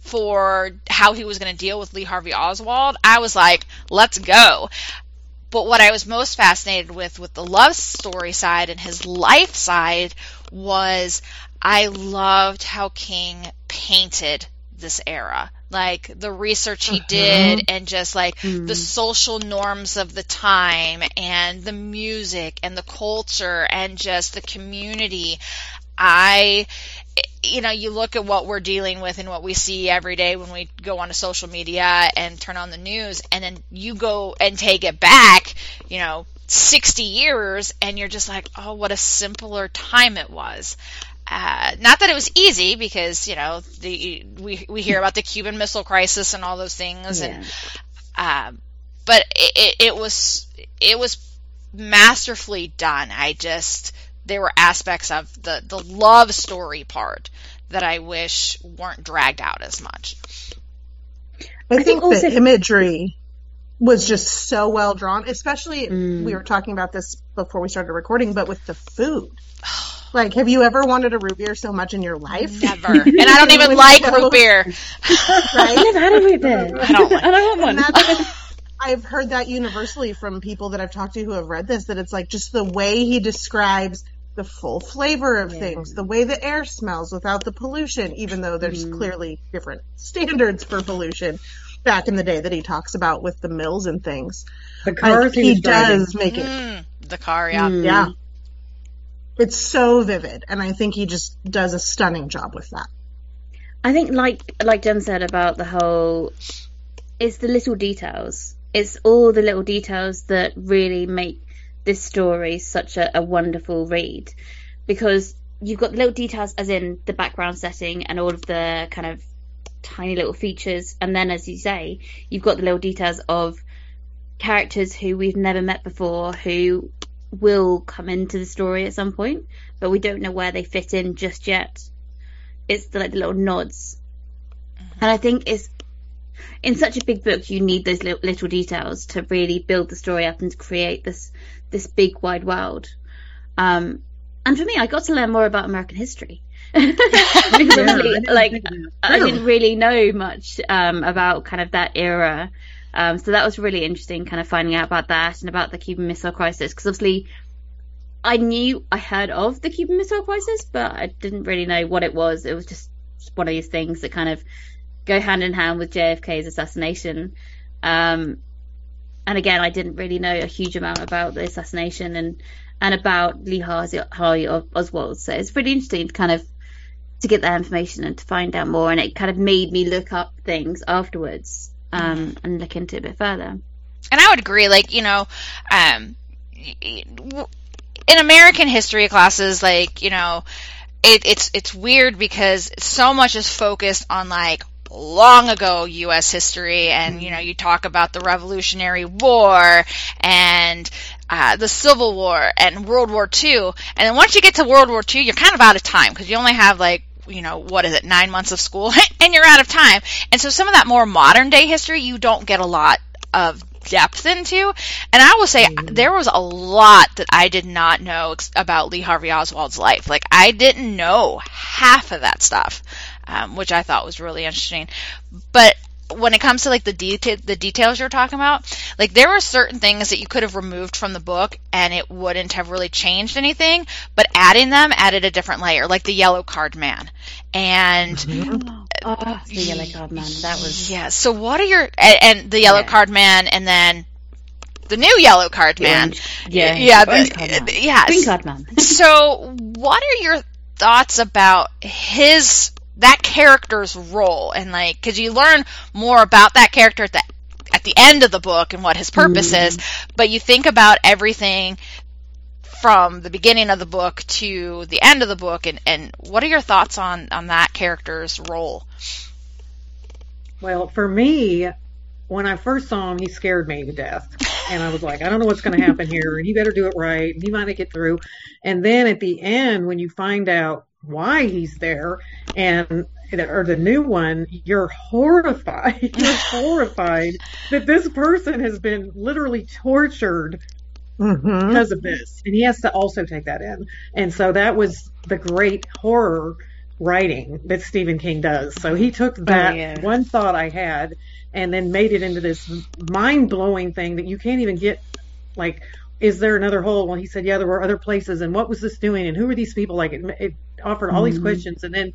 for how he was going to deal with Lee Harvey Oswald, I was like, let's go. But what I was most fascinated with with the love story side and his life side was I loved how King painted this era. Like the research he uh-huh. did and just like the hmm. social norms of the time and the music and the culture and just the community. I you know, you look at what we're dealing with and what we see every day when we go onto social media and turn on the news, and then you go and take it back, you know, 60 years, and you're just like, oh, what a simpler time it was. Uh, not that it was easy because you know the we we hear about the Cuban Missile Crisis and all those things, Yeah. and uh, but it, it, it was it was masterfully done. I just there were aspects of the the love story part that I wish weren't dragged out as much. I, I think, think also- the imagery was just so well drawn, especially Mm. we were talking about this before we started recording, but with the food. Like, have you ever wanted a root beer so much in your life? Never, and I don't even like those- root beer. I Right? never had a root beer. I don't like and I want And one. that's, I've heard that universally from people that I've talked to who have read this, that it's like just the way he describes the full flavor of Yeah. things, the way the air smells without the pollution, even though there's Mhm. clearly different standards for pollution back in the day that he talks about with the mills and things. The Like, he, he was driving. does make it Mm, the car, yeah. Mm. Yeah. It's so vivid, and I think he just does a stunning job with that. I think, like like Jen said about the whole, it's the little details. It's all the little details that really make this story such a, a wonderful read, because you've got the little details, as in the background setting and all of the kind of tiny little features, and then, as you say, you've got the little details of characters who we've never met before who will come into the story at some point, but we don't know where they fit in just yet. It's the, like the little nods, and I think it's in such a big book you need those little, little details to really build the story up and to create this this big wide world. Um, and for me, I got to learn more about American history because Yeah, I didn't like. I Really? didn't really know much um, about kind of that era. Um, so that was really interesting, kind of finding out about that and about the Cuban Missile Crisis. Because obviously, I knew I heard of the Cuban Missile Crisis, but I didn't really know what it was. It was just one of these things that kind of go hand in hand with JFK's assassination. Um, and again, I didn't really know a huge amount about the assassination and and about Lee Harvey, Oswald. So it's pretty interesting to kind of to get that information and to find out more. And it kind of made me look up things afterwards um, and look into it a bit further. and I would agree. Like you know, um, in American history classes, like you know, it, it's it's weird because so much is focused on like long ago U.S. history, and you know, you talk about the Revolutionary War and uh, the Civil War and World War II, and then once you get to World War II, you're kind of out of time because you only have like you know what is it nine months of school? And you're out of time. And so some of that more modern day history you don't get a lot of depth into. And i will say there was a lot that i did not know ex- about lee harvey oswald's life. Like i didn't know half of that stuff um, which i thought was really interesting. But when it comes to like the detail the details you're talking about like there were certain things that you could have removed from the book and it wouldn't have really changed anything but adding them added a different layer like the yellow card man and Oh, the yellow card man. That was yeah so what are your and, and the yellow Yeah. card man and then the new yellow card man orange- yeah, yeah orange the- card man. yeah green card man. so what are your thoughts about his that character's role and like because you learn more about that character at the at the end of the book and what his purpose Mhm. is but you think about everything from the beginning of the book to the end of the book and and what are your thoughts on on that character's role Well, for me, when I first saw him, he scared me to death. And I was like, I don't know what's going to happen here. And he better do it right. And he might it through. And then at the end, when you find out why he's there and or the new one, you're horrified. You're horrified that this person has been literally tortured Mm-hmm. because of this. And he has to also take that in. And so that was the great horror writing that Stephen King does. So he took that yeah. one thought I had and then made it into this mind blowing thing that you can't even get like is there another hole? Well, he said, yeah, there were other places. And what was this doing? And who were these people? Like it, it offered all these Mhm. questions, and then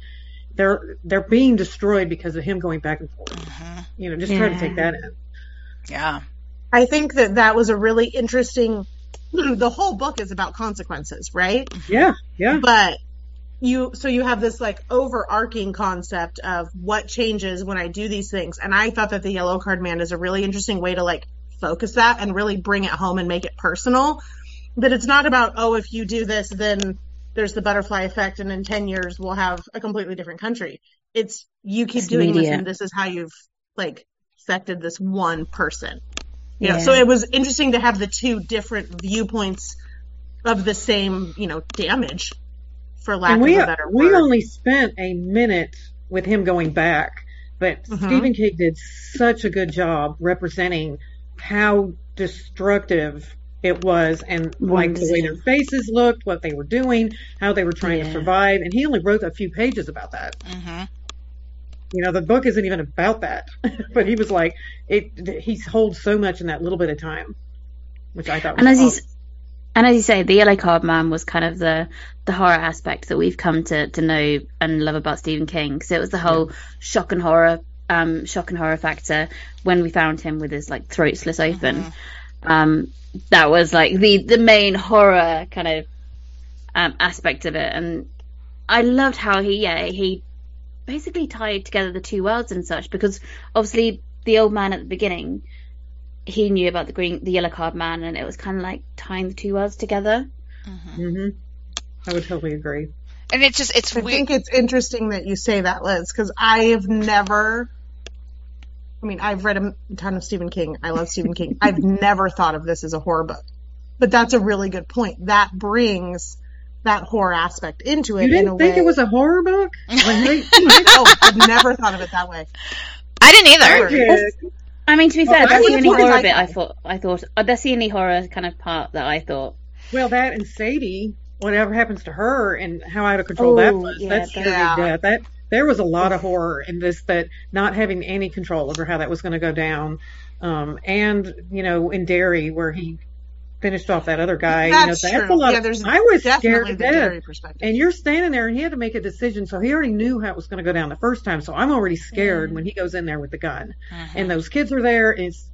they're they're being destroyed because of him going back and forth. You know, just try to take that in. yeah I think that that was a really interesting. The whole book is about consequences, right? Yeah, yeah. But you so you have this like overarching concept of what changes when I do these things. And I thought that the yellow card man is a really interesting way to like focus that and really bring it home and make it personal. That it's not about, oh, if you do this, then there's the butterfly effect and in 10 years we'll have a completely different country. It's you keep It's doing this and this is how you've like affected this one person. You know, Yeah. so it was interesting to have the two different viewpoints of the same, you know, damage for lack and we of a better we word. only spent a minute with him going back, but Mhm. Stephen King did such a good job representing how destructive it was and like the way their faces looked, what they were doing, how they were trying to survive, and he only wrote a few pages about that. hmm You know, the book isn't even about that, but he was like, it. He holds so much in that little bit of time, which I thought. Was And as awesome. he's and as you say, the Yellow Card Man was kind of the the horror aspect that we've come to to know and love about Stephen King because it was the whole shock and horror um shock and horror factor when we found him with his like throat slit open. Um, that was like the the main horror kind of um aspect of it, and I loved how he yeah he basically tied together the two worlds and such because obviously the old man at the beginning he knew about the green the yellow card man and it was kind of like tying the two worlds together hmm I would totally agree. And it's just it's I weird. think it's interesting that you say that, Liz, because I have never. I mean, I've read a ton of Stephen King. I love Stephen King. I've never thought of this as a horror book, but that's a really good point. That brings that horror aspect into it You in a didn't think way. it was a horror book? Like, they- no, I've never thought of it that way. I didn't either. I mean to be fair I that's the only horror like- bit i thought i thought uh, that's the only horror kind of part that i thought Well, that and Sadie, whatever happens to her and how out of control that Oh, was, yeah, that's that- Yeah. death. That there was a lot of horror in this that not having any control over how that was going to go down. Um, and you know, in Derry where he finished off that other guy, That's you know, that's true. a lot. Yeah, of- there's I was scared to death. Perspective. And you're standing there and he had to make a decision, so he already knew how it was going to go down the first time. So I'm already scared when he goes in there with the gun. And those kids are there. It's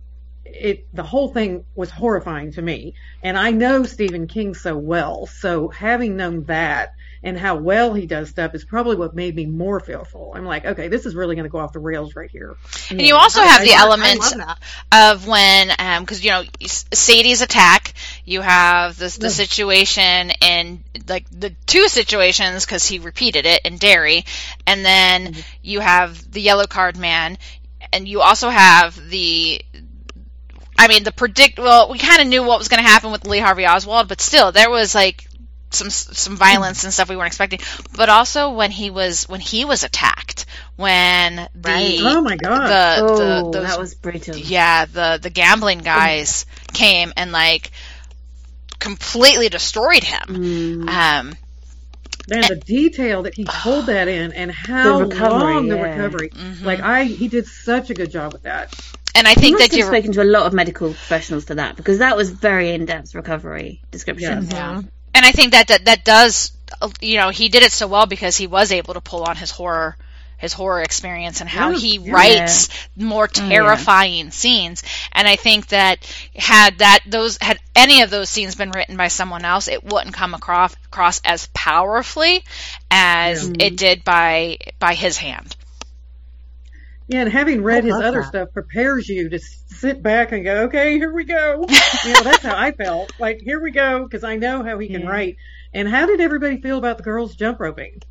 it the whole thing was horrifying to me. And I know Stephen King so well, so having known that and how well he does stuff is probably what made me more fearful. I'm like, okay, this is really going to go off the rails right here. And you also have the I- I element of when, um, because you know Sadie's attack, you have the the situation in like the two situations because he repeated it in Derry, and then mm-hmm. you have the yellow card man, and you also have the. I mean, the predict. Well, we kind of knew what was going to happen with Lee Harvey Oswald, but still, there was like some some violence and stuff we weren't expecting. But also when he was when he was attacked, when the Right. Oh my god. the, oh the those that was brutal yeah the the gambling guys came and like completely destroyed him Mm. um and the detail that he pulled that in and how recovery, long the yeah. recovery. mhm. Like I he did such a good job with that. and i I think must that have you're spoken to a lot of medical professionals for that because that was very in-depth recovery description. Yes. Yeah. And i think that that, that does you know he did it so well because he was able to pull on his horror his horror experience and how Yeah, he yeah. writes more mm, yeah. terrifying scenes and i think that had that those had any of those scenes been written by someone else it wouldn't come across across as powerfully as Yeah. it did by by his hand Yeah, and having read his other that. stuff prepares you to sit back and go, okay, here we go. you know, that's how I felt. Like, here we go, because I know how he can Yeah. write. And how did everybody feel about the girls jump roping?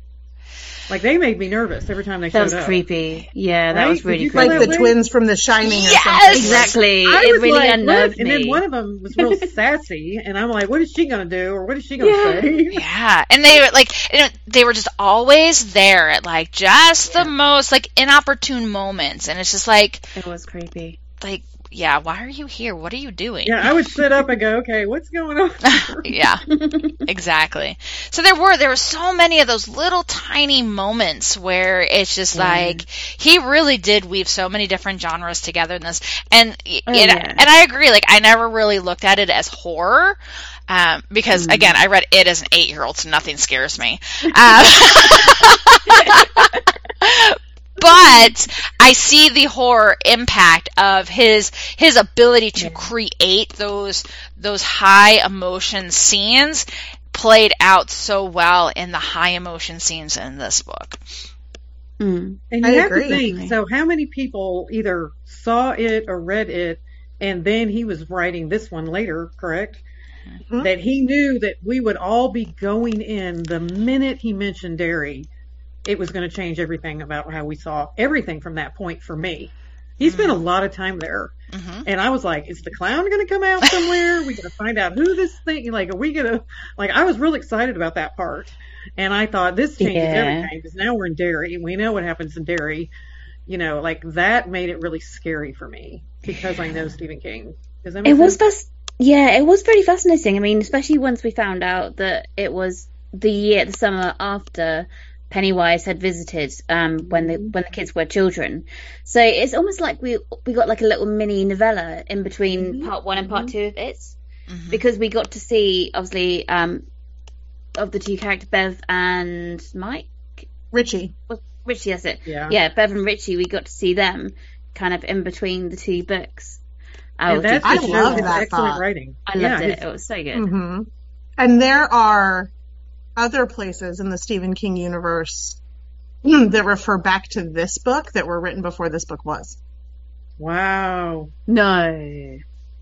Like, they made me nervous every time they That showed was creepy. Yeah, that Right? was really creepy. Like the way? twins from The Shining or Yes! something. Exactly. I It was really like, unnerved what? And then one of them was real sassy, and I'm like, what is she going to do, or what is she going to Yeah. say? Yeah, and they were like you know, they were just always there at like just the most like inopportune moments, and it's just like It was creepy. like yeah, why are you here? What are you doing? Yeah, I would sit up and go, okay, what's going on? yeah, exactly. So there were there were so many of those little tiny moments where it's just like he really did weave so many different genres together in this, and Oh, it- yeah. and I agree. Like I never really looked at it as horror. Um, because again, I read it as an eight-year-old, so nothing scares me. Um, but I see the horror impact of his his ability to create those those high emotion scenes played out so well in the high emotion scenes in this book. Mm. And I you have agree. to think, so how many people either saw it or read it, and then he was writing this one later, correct? Mhm. That he knew that we would all be going in the minute he mentioned Derry, it was going to change everything about how we saw everything from that point for me. He spent a lot of time there. hmm And I was like, is the clown going to come out somewhere? we going to find out who this thing, like, are we going to, like, I was really excited about that part. And I thought this changes Yeah. everything because now we're in Derry. We know what happens in Derry. You know, like that made it really scary for me because I know Stephen King. Does that It was fast. Yeah, it was pretty fascinating. I mean, especially once we found out that it was the year, the summer after Pennywise had visited, um, when the when the kids were children. So it's almost like we we got like a little mini novella in between Mhm. part one and part two of it, hmm because we got to see obviously um of the two characters, Bev and Mike. Richie. Richie, that's it. Yeah. Yeah, Bev and Richie, we got to see them kind of in between the two books. I And that's I love that excellent thought. writing. I yeah, loved it. It was so good. hmm And there are other places in the Stephen King universe that refer back to this book that were written before this book was. Wow. No.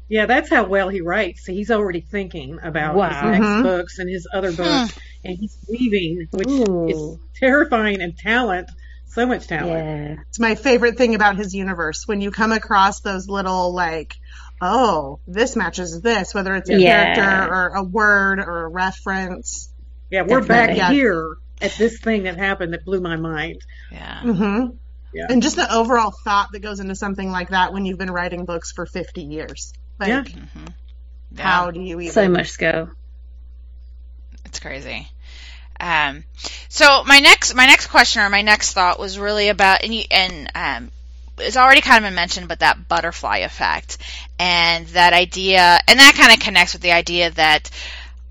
Yeah, that's how well he writes. He's already thinking about Wow. his next Mhm. books and his other books, and he's weaving, which Ooh. is terrifying and talent. So much talent. Yeah. It's my favorite thing about his universe when you come across those little like, oh, this matches this, whether it's a Yeah. character or a word or a reference. Yeah, we're Definitely. back Yeah. here at this thing that happened that blew my mind. Yeah. hmm Yeah. And just the overall thought that goes into something like that when you've been writing books for 50 years. Like, Yeah. hmm how do you even? So much skill. It's crazy. Um, so my next my next question or my next thought was really about and you, and um, it's already kind of been mentioned, but that butterfly effect and that idea, and that kind of connects with the idea that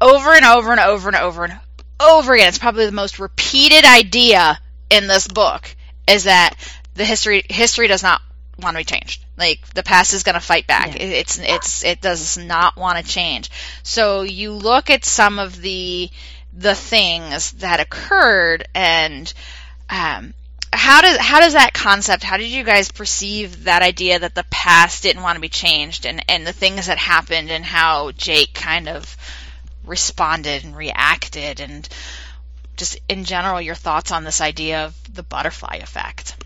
over and over and over and over and over again, it's probably the most repeated idea in this book is that the history history does not want to be changed. Like the past is going to fight back. Yeah. It, it's it's it does not want to change. So you look at some of the the things that occurred and um, how does how does that concept how did you guys perceive that idea that the past didn't want to be changed and and the things that happened and how Jake kind of responded and reacted and just in general your thoughts on this idea of the butterfly effect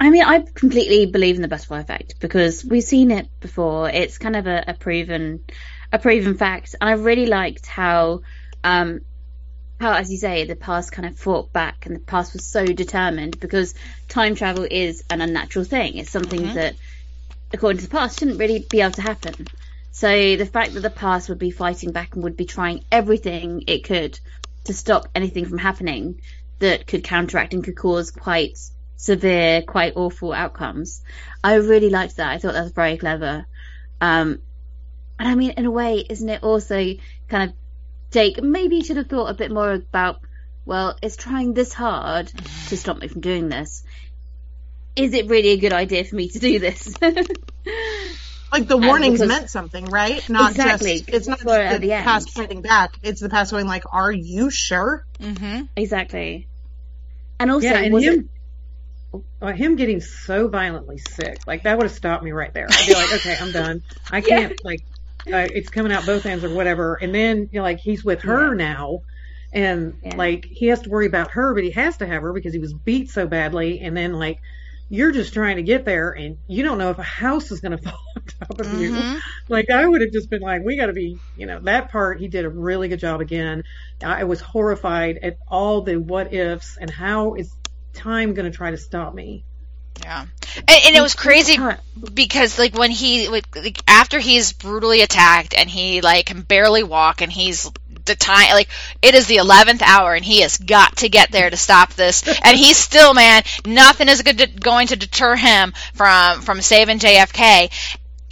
I mean, I completely believe in the butterfly effect because we've seen it before. It's kind of a, a proven, a proven fact. And I really liked how, um, how, as you say, the past kind of fought back and the past was so determined because time travel is an unnatural thing. It's something Mhm. that, according to the past, shouldn't really be able to happen. So the fact that the past would be fighting back and would be trying everything it could to stop anything from happening that could counteract and could cause quite severe, quite awful outcomes. I really liked that. I thought that was very clever. Um, and I mean, in a way, isn't it also kind of Jake? Maybe you should have thought a bit more about. Well, it's trying this hard to stop me from doing this. Is it really a good idea for me to do this? Like the warnings because- meant something, right? Not Exactly. just it's not just the the past fighting back. It's the past going like, "Are you sure?" mm-hmm. exactly. And also, yeah, and was him, it? uh, him getting so violently sick, like that would have stopped me right there. I'd be like, okay, I'm done. I can't like, uh, it's coming out both ends or whatever. And then you know, like he's with her now, and Yeah. like he has to worry about her, but he has to have her because he was beat so badly. And then like you're just trying to get there, and you don't know if a house is going to fall on top of you. Mhm. Like I would have just been like, we got to be, you know, that part he did a really good job again. I was horrified at all the what ifs and how is time going to try to stop me. yeah and, and it was crazy because like when he like after he's brutally attacked and he like can barely walk and he's the time like it is the 11th hour and he has got to get there to stop this. And he's still man nothing is good to, going to deter him from from saving JFK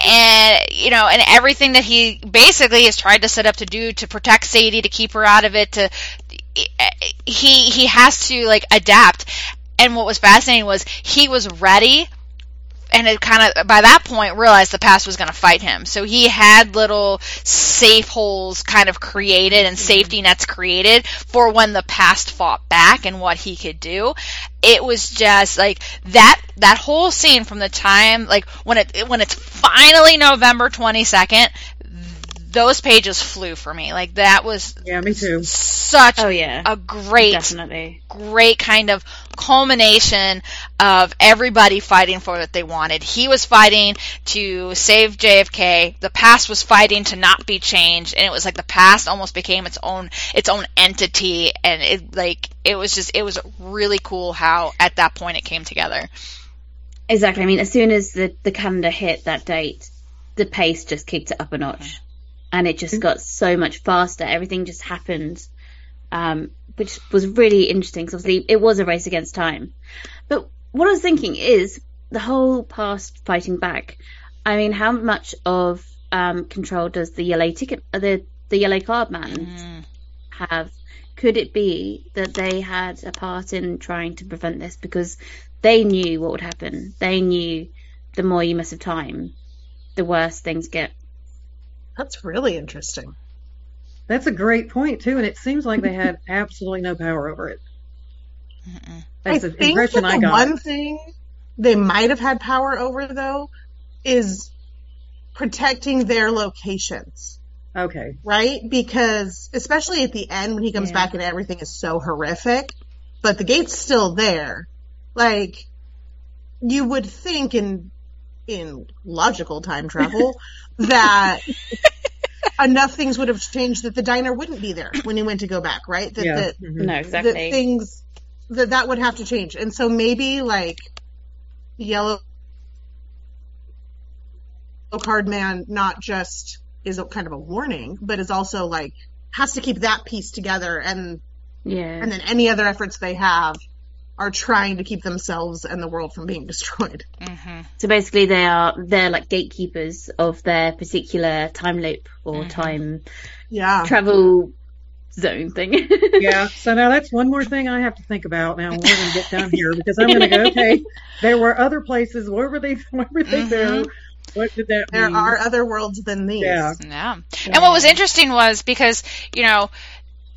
and you know and everything that he basically has tried to set up to do to protect Sadie to keep her out of it to he he has to like adapt. And what was fascinating was he was ready and it kind of by that point realized the past was going to fight him. So he had little safe holes kind of created and mm-hmm. safety nets created for when the past fought back and what he could do. It was just like that that whole scene from the time like when it when it's finally November 22nd those pages flew for me. Like that was Yeah, me too. such Oh yeah, a great definitely. great kind of culmination of everybody fighting for what they wanted. He was fighting to save JFK. The past was fighting to not be changed, and it was like the past almost became its own its own entity, and it like it was just it was really cool how at that point it came together. Exactly. I mean, as soon as the the calendar hit that date, the pace just kicked it up a notch, and it just got so much faster. Everything just happened, um, which was really interesting. Because obviously, it was a race against time. But what I was thinking is the whole past fighting back. I mean, how much of um, control does the yellow ticket, uh, the the yellow card man Mm. have? Could it be that they had a part in trying to prevent this because they knew what would happen? They knew the more you miss of time, the worse things get. That's really interesting. That's a great point too, and it seems like they had absolutely no power over it. Mm-mm. That's I the think impression that I the got. one thing they might have had power over though is protecting their locations, Okay. right? Because especially at the end when he comes Yeah. back and everything is so horrific, but the gate's still there. Like you would think in in logical time travel that enough things would have changed that the diner wouldn't be there when he went to go back, right? That Yeah. that Mhm. No, that things that that would have to change. And so maybe like yellow card man not just is a kind of a warning, but is also like has to keep that piece together and yeah. and then any other efforts they have are trying to keep themselves and the world from being destroyed. Mhm. So basically, they are they're like gatekeepers of their particular time loop or Mhm. time Yeah. travel zone thing. Yeah. So now that's one more thing I have to think about now. We're going to get down here because I'm going to go. Okay, there were other places. Where were they? Where were they go? What did that There mean? are other worlds than these. Yeah. Yeah. And what was interesting was because, you know,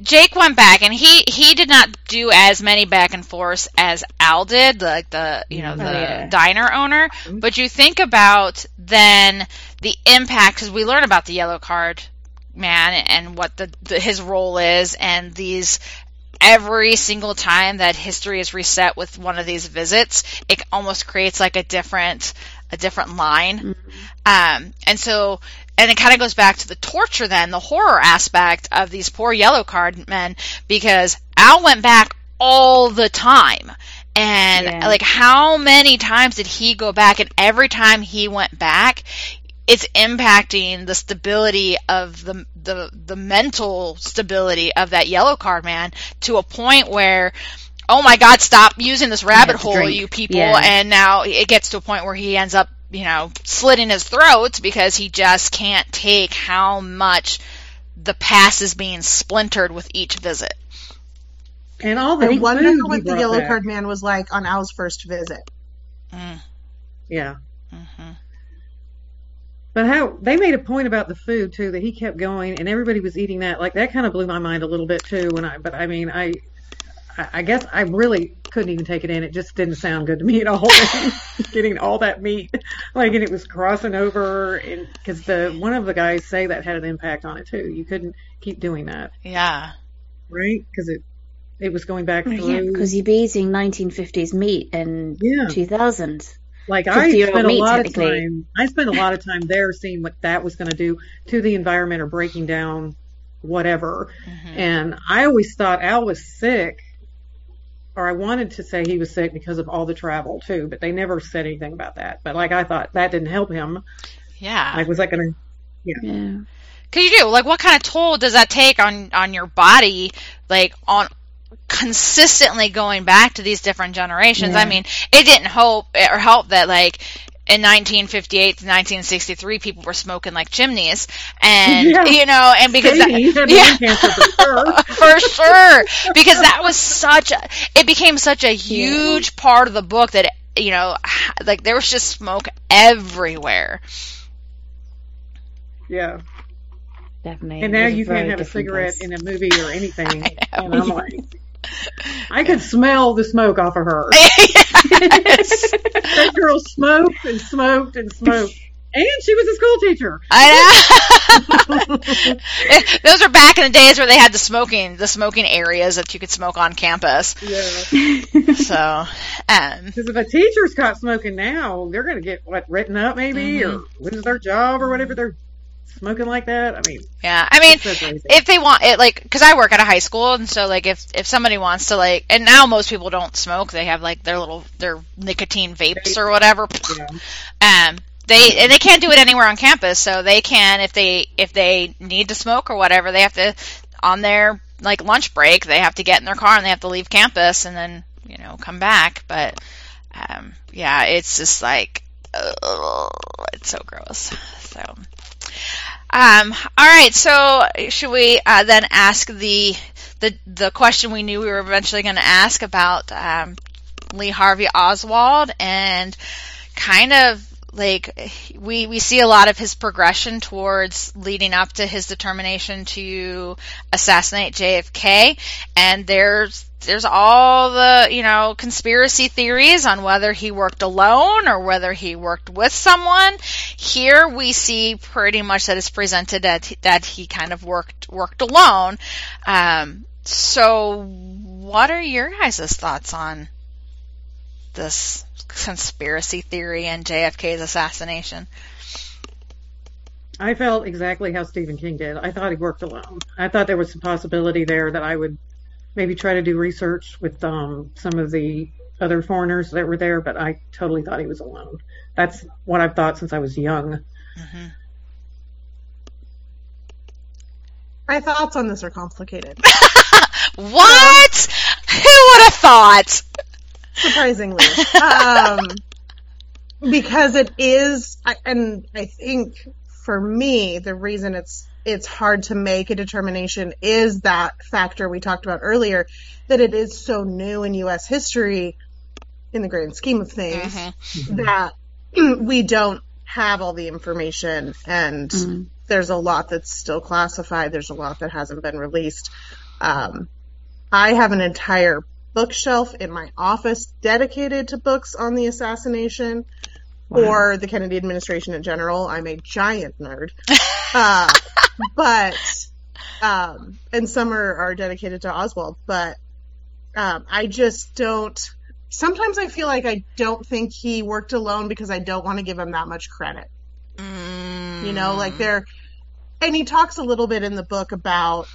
Jake went back and he he did not do as many back and forths as Al did, like the you know the Oh, yeah. diner owner. But you think about then the impact because we learn about the yellow card man and what the, the his role is and these every single time that history is reset with one of these visits, it almost creates like a different a different line. Um, and so, and it kind of goes back to the torture then, the horror aspect of these poor yellow card men, because Al went back all the time. And Yeah. like, how many times did he go back? And every time he went back, it's impacting the stability of the, the, the mental stability of that yellow card man to a point where, oh my God, stop using this rabbit hole, drink. you people. Yeah. And now it gets to a point where he ends up, you know, slitting his throat because he just can't take how much the past is being splintered with each visit. And all the I wonder what the yellow back. card man was like on Al's first visit. Mm, Yeah. hmm But how they made a point about the food too that he kept going and everybody was eating that. Like that kind of blew my mind a little bit too. When I, but I mean, I, I I guess I really couldn't even take it in. It just didn't sound good to me at all. Getting all that meat, like, and it was crossing over, and because the one of the guys say that had an impact on it too. You couldn't keep doing that, Yeah. right? Because it it was going back yeah, through. because you'd be eating 1950s meat in Yeah. 2000. Like I spent a meat, lot of time. I spent a lot of time there seeing what that was going to do to the environment or breaking down whatever. Mhm. And I always thought Al was sick, or I wanted to say he was sick because of all the travel too, but they never said anything about that. But like I thought that didn't help him. Yeah. Like was that going to? Yeah. Cause you do like what kind of toll does that take on on your body like on consistently going back to these different generations i mean it didn't hope or help that like in 1958 to 1963 people were smoking like chimneys and Yeah. you know and because that, yeah. for sure. for sure because that was such a it became such a huge part of the book that you know, like there was just smoke everywhere. Yeah. Definitely. And now you can't have a cigarette place. in a movie or anything. and I'm like, I could smell the smoke off of her. Yes. that girl smoked and smoked and smoked. And she was a school teacher. I know. Those are back in the days where they had the smoking, the smoking areas that you could smoke on campus. Yeah. So, um, Because if a teacher's caught smoking now, they're going to get, what, written up maybe or lose their job or whatever. They're smoking like that. I mean, yeah, I mean, so if they want it, like, because I work at a high school, and so like if if somebody wants to like, and now most people don't smoke, they have like their little their nicotine vapes or whatever. yeah. Um, they and they can't do it anywhere on campus, so they can if they if they need to smoke or whatever, they have to on their like lunch break, they have to get in their car and they have to leave campus and then you know come back. But um, yeah, it's just like ugh, it's so gross. So. Um, all right, so should we uh, then ask the the the question we knew we were eventually going to ask about um, Lee Harvey Oswald and kind of like we we see a lot of his progression towards leading up to his determination to assassinate JFK and there's there's all the you know conspiracy theories on whether he worked alone or whether he worked with someone. Here we see pretty much that it's presented that that he kind of worked worked alone. Um so what are your guys' thoughts on this conspiracy theory and JFK's assassination. I felt exactly how Stephen King did. I thought he worked alone. I thought there was some possibility there that I would maybe try to do research with um, some of the other foreigners that were there, but I totally thought he was alone. That's what I've thought since I was young. Mm-hmm. My thoughts on this are complicated. What? Who would have thought? Surprisingly. um, because it is, and I think for me, the reason it's it's hard to make a determination is that factor we talked about earlier, that it is so new in U.S. history, in the grand scheme of things, Mm-hmm. that we don't have all the information, and Mm. there's a lot that's still classified. There's a lot that hasn't been released. Um, I have an entire bookshelf in my office dedicated to books on the assassination or the Kennedy administration in general. I'm a giant nerd. uh, but, um, and some are, are dedicated to Oswald, but, um, I just don't, sometimes I feel like I don't think he worked alone because I don't want to give him that much credit. Mm. You know, like there, and he talks a little bit in the book about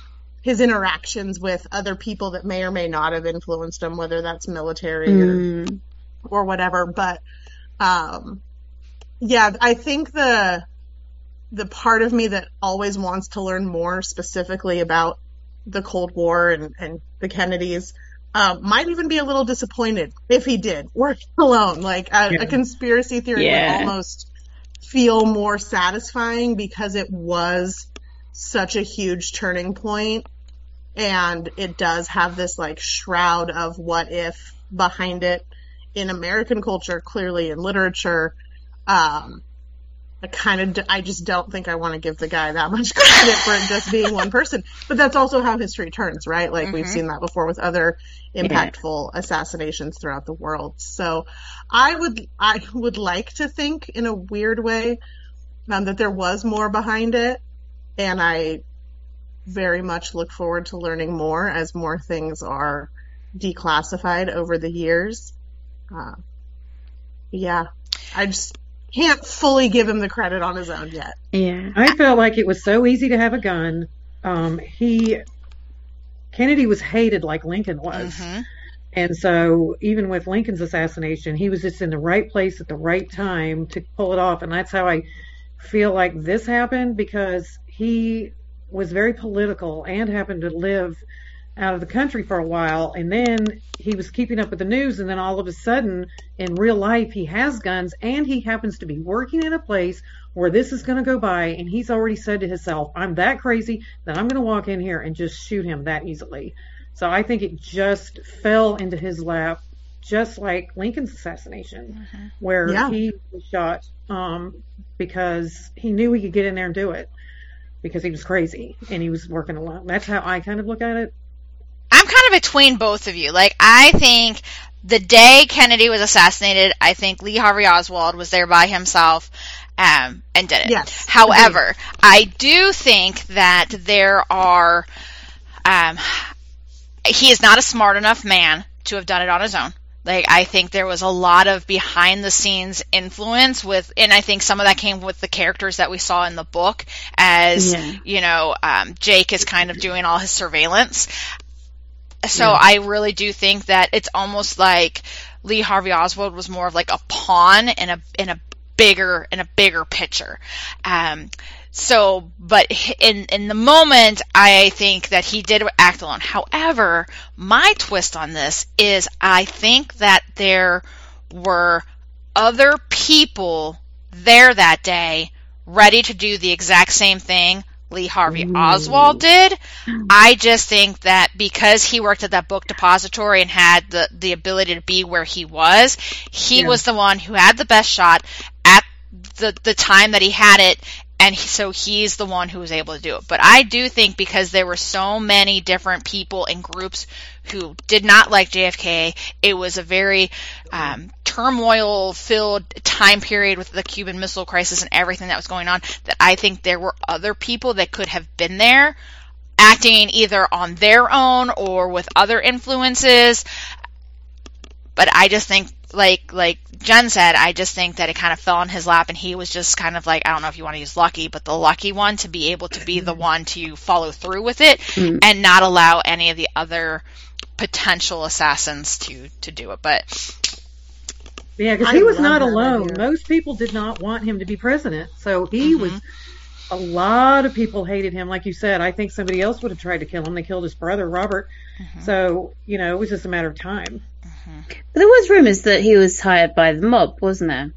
his interactions with other people that may or may not have influenced him, whether that's military or, Mm. or whatever. But, um, yeah, I think the, the part of me that always wants to learn more specifically about the Cold War and, and the Kennedys, um, might even be a little disappointed if he did work alone. Like a, Yeah. a conspiracy theory Yeah. would almost feel more satisfying because it was such a huge turning point and it does have this like shroud of what if behind it in American culture, clearly in literature. Um, I kind of, d- I just don't think I want to give the guy that much credit for just being one person. But that's also how history turns, right? Like we've Mhm. seen that before with other impactful assassinations throughout the world. So I would, I would like to think in a weird way um, that there was more behind it. And I very much look forward to learning more as more things are declassified over the years. Uh, yeah, I just can't fully give him the credit on his own yet. Yeah. I felt like it was so easy to have a gun. Um, he, Kennedy was hated like Lincoln was. Mhm. And so even with Lincoln's assassination, he was just in the right place at the right time to pull it off. And that's how I feel like this happened because he was very political and happened to live out of the country for a while. And then he was keeping up with the news. And then all of a sudden in real life, he has guns and he happens to be working in a place where this is going to go by. And he's already said to himself, I'm that crazy that I'm going to walk in here and just shoot him that easily. So I think it just fell into his lap just like Lincoln's assassination, where Yeah. he was shot um, because he knew he could get in there and do it because he was crazy and he was working alone. That's how I kind of look at it. I'm kind of between both of you. Like, I think the day Kennedy was assassinated, I think Lee Harvey Oswald was there by himself um, and did it. Yes. However, I do think that there are. Um, he is not a smart enough man to have done it on his own. Like I think there was a lot of behind the scenes influence with, and I think some of that came with the characters that we saw in the book, as Yeah. you know, um, Jake is kind of doing all his surveillance. So I really do think that it's almost like Lee Harvey Oswald was more of like a pawn in a in a bigger in a bigger picture. Um, so, but in in the moment, I think that he did act alone. However, my twist on this is I think that there were other people there that day ready to do the exact same thing Lee Harvey Oswald did. Hmm. I just think that because he worked at that book depository and had the, the ability to be where he was, he Yeah. was the one who had the best shot at the, the time that he had it. And so he's the one who was able to do it. But I do think because there were so many different people and groups who did not like JFK, it was a very um, turmoil filled time period with the Cuban Missile Crisis and everything that was going on. That I think there were other people that could have been there acting either on their own or with other influences. But I just think, like like Jen said, I just think that it kind of fell on his lap, and he was just kind of like I don't know if you want to use lucky, but the lucky one to be able to be the one to follow through with it Mm. and not allow any of the other potential assassins to to do it. But Yeah, because he was not alone. idea. Most people did not want him to be president. So he Mhm. was, a lot of people hated him. Like you said, I think somebody else would have tried to kill him. They killed his brother, Robert. So, you know, it was just a matter of time. But there was rumours that he was hired by the mob, wasn't there?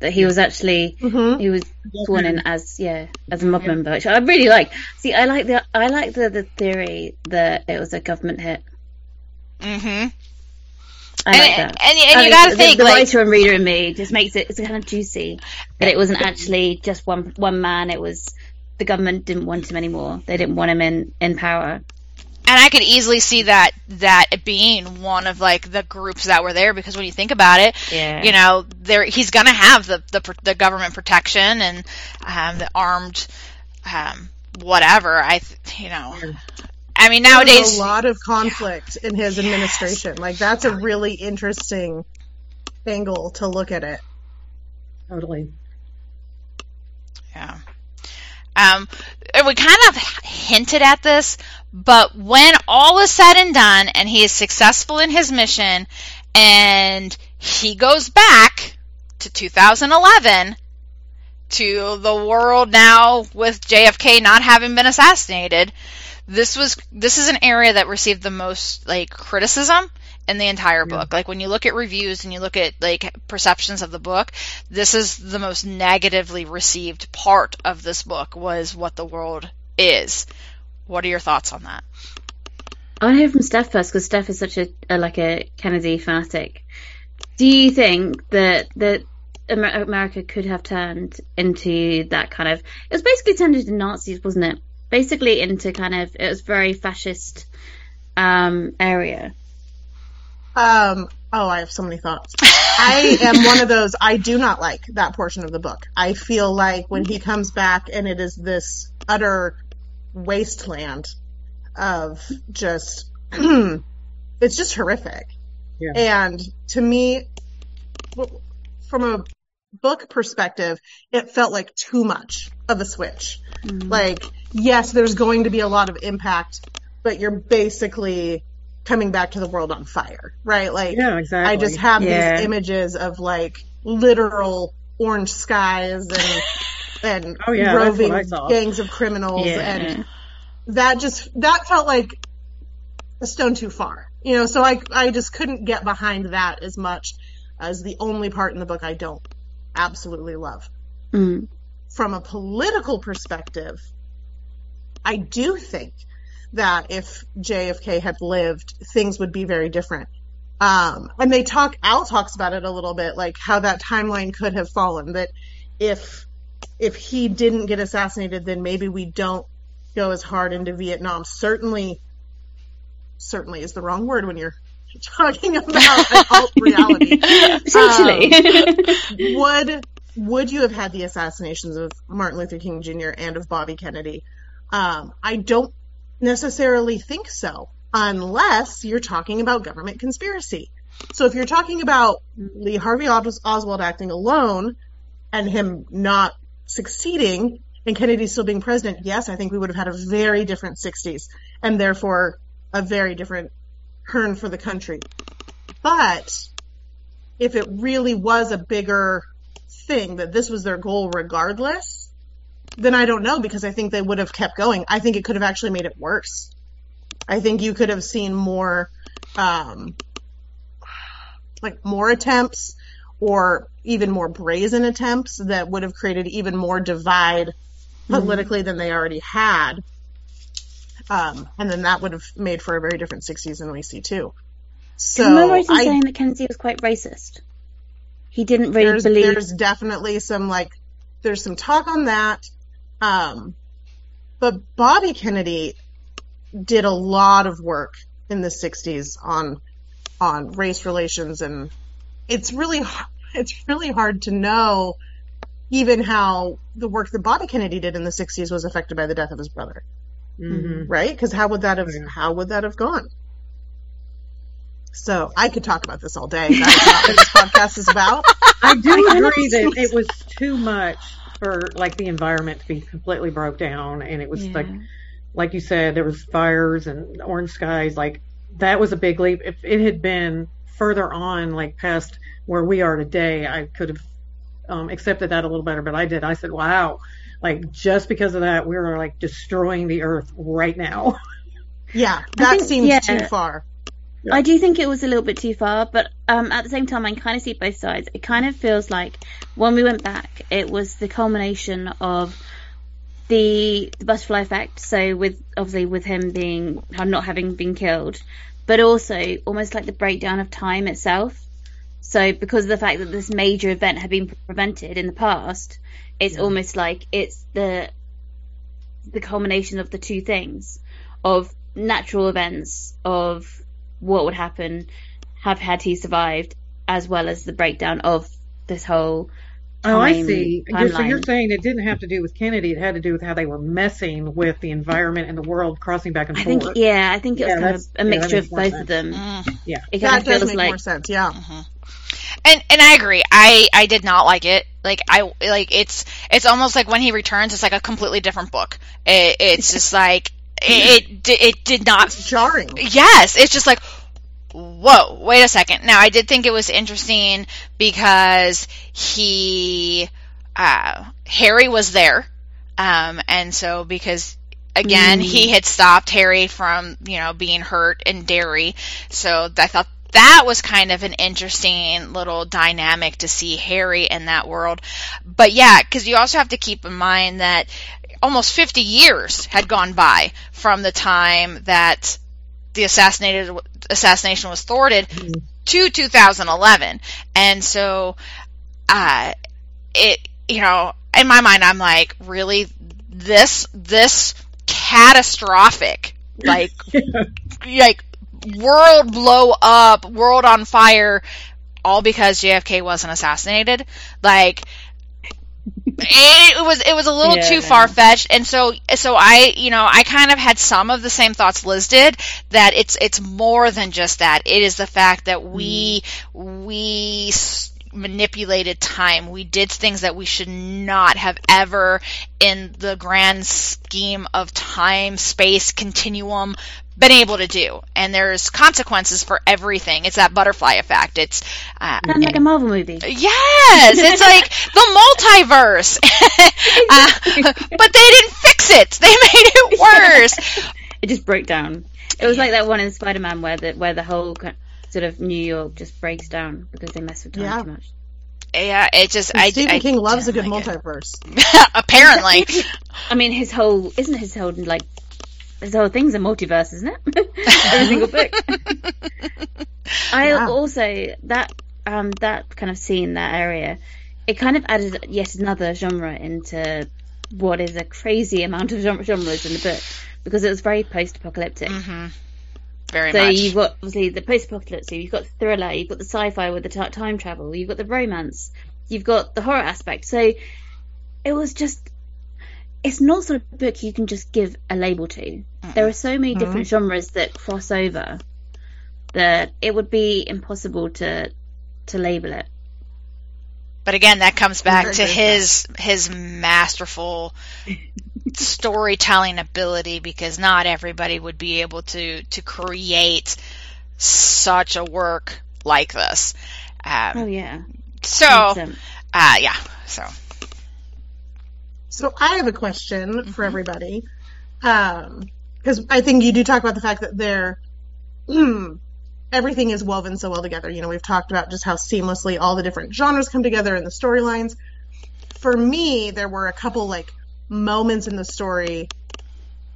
That he was actually Mhm. he was sworn in as yeah as a mob member, which I really like. See, I like the I like the the theory that it was a government hit. hmm I and, like that. and, and you got to the, think the like writer and reader in me just makes it it's kind of juicy that it wasn't actually just one one man. It was the government didn't want him anymore. They didn't want him in in power. And I could easily see that that being one of like the groups that were there because when you think about it, Yeah. you know, there he's gonna have the the, the government protection and um, the armed um, whatever. I you know, I mean There was nowadays a lot of conflict in his administration. Like that's a really interesting angle to look at it. Totally. Yeah. Um, we kind of hinted at this, but when all is said and done and he is successful in his mission and he goes back to 2011 to the world now with JFK not having been assassinated, this was this is an area that received the most like criticism in the entire book. Like when you look at reviews and you look at like perceptions of the book, this is the most negatively received part of this book was what the world is. What are your thoughts on that? I want to hear from Steph first because Steph is such a, a like a Kennedy fanatic. Do you think that that America could have turned into that kind of? It was basically turned into Nazis, wasn't it? Basically into kind of it was very fascist um, area. Um, oh, I have so many thoughts. I am one of those. I do not like that portion of the book. I feel like when he comes back and it is this utter wasteland of just, it's just horrific. Yeah. And to me, from a book perspective, it felt like too much of a switch. Mm-hmm. Like, yes, there's going to be a lot of impact, but you're basically coming back to the world on fire, right? Like, Yeah, exactly. I just have Yeah. these images of like literal orange skies and and Oh, yeah, roving what I saw. gangs of criminals Yeah. and that just that felt like a stone too far. You know, so I I just couldn't get behind that as much as the only part in the book I don't absolutely love. Mm. From a political perspective, I do think that if JFK had lived, things would be very different. Um, and they talk, Al talks about it a little bit, like how that timeline could have fallen. That if if he didn't get assassinated, then maybe we don't go as hard into Vietnam. Certainly, certainly is the wrong word when you're talking about an alt reality. Essentially. Um, would would you have had the assassinations of Martin Luther King Jr. and of Bobby Kennedy? Um, I don't necessarily think so, unless you're talking about government conspiracy. So if you're talking about Lee Harvey Oswald acting alone and him not succeeding and Kennedy still being president, yes, I think we would have had a very different 60s and therefore a very different turn for the country. But if it really was a bigger thing that this was their goal regardless, then I don't know because I think they would have kept going. I think it could have actually made it worse. I think you could have seen more, um, like more attempts or even more brazen attempts that would have created even more divide politically than they already had. Um, and then that would have made for a very different 60s than we see too. So Am I right in saying that Kennedy was quite racist? He didn't really there's believe. there's definitely some like there's some talk on that. Um, but Bobby Kennedy did a lot of work in the 60s on on race relations and it's really it's really hard to know even how the work that Bobby Kennedy did in the 60s was affected by the death of his brother, hmm right? Cuz how would that have Yeah. how would that have gone? So, I could talk about this all day. That's not what this podcast is about. I do I agree that think- it was too much for like the environment to be completely broke down, and it was Yeah. like, like you said, there was fires and orange skies. Like that was a big leap. If it had been further on, like past where we are today, I could have um, accepted that a little better. But I did. I said, "Wow." Like just because of that, we're like destroying the earth right now. Yeah, that think- seems yeah. too far. I do think it was a little bit too far, but um, at the same time, I kind of see both sides. It kind of feels like when we went back, it was the culmination of the, the butterfly effect. So with obviously with him being not having been killed, but also almost like the breakdown of time itself. So because of the fact that this major event had been prevented in the past, it's Yeah. almost like it's the the culmination of the two things of natural events of what would happen have had he survived as well as the breakdown of this whole Oh, I see. You're- So you're saying it didn't have to do with Kennedy; it had to do with how they were messing with the environment and the world, crossing back and forth. I think yeah I think it was Yeah, kind of a yeah, mixture makes of both sense. of them Mm. yeah. it That kind of does feels make like more sense. Yeah. And and I agree. I I did not like it. Like I like it's it's almost like when he returns, it's like a completely different book. It, it's just like it, it it did not. Jarring. Yes, it's just like whoa. Wait a second. Now I did think it was interesting because he uh, Harry was there, um, and so because. Again, he had stopped Harry from, you know, being hurt in Derry. So I thought that was kind of an interesting little dynamic to see Harry in that world. But yeah, because you also have to keep in mind that almost 50 years had gone by from the time that the assassinated assassination was thwarted to 2011, and so uh, it you know in my mind I'm like really this this catastrophic like like world blow up, world on fire, all because JFK wasn't assassinated. Like it was it was a little Yeah, too far fetched, and so so I you know I kind of had some of the same thoughts Liz did that it's it's more than just that. It is the fact that we mm. we manipulated time. We did things that we should not have ever in the grand scheme of time, space, continuum been able to do. And there's consequences for everything. It's that butterfly effect. It's uh, kind of like a Marvel movie. Yes, it's like the multiverse. Uh, but they didn't fix it. They made it worse. It just broke down. It was like that one in Spider Man where the where the whole sort of New York just breaks down because they mess with time Yeah. too much. Yeah, it just And I Stephen I King loves a good like multiverse. Apparently. I mean, his whole isn't his whole like his whole thing's a multiverse, isn't it? Every single book. I also that um that kind of scene that area, it kind of added yet another genre into what is a crazy amount of genres in the book because it was very post-apocalyptic. hmm Very much. So much. you've got obviously the post-apocalypse, you've got the thriller, you've got the sci-fi with the ti time travel, you've got the romance, you've got the horror aspect. So it was just, it's not sort of book you can just give a label to. There are so many different genres that cross over that it would be impossible to to label it. But again, that comes back to good his his masterful storytelling ability because not everybody would be able to to create such a work like this. Um, Oh yeah, so, uh, yeah. So, So I have a question for everybody. Um, because I think you do talk about the fact that they're, everything is woven so well together. You know, we've talked about just how seamlessly all the different genres come together in the storylines. For me, there were a couple like moments in the story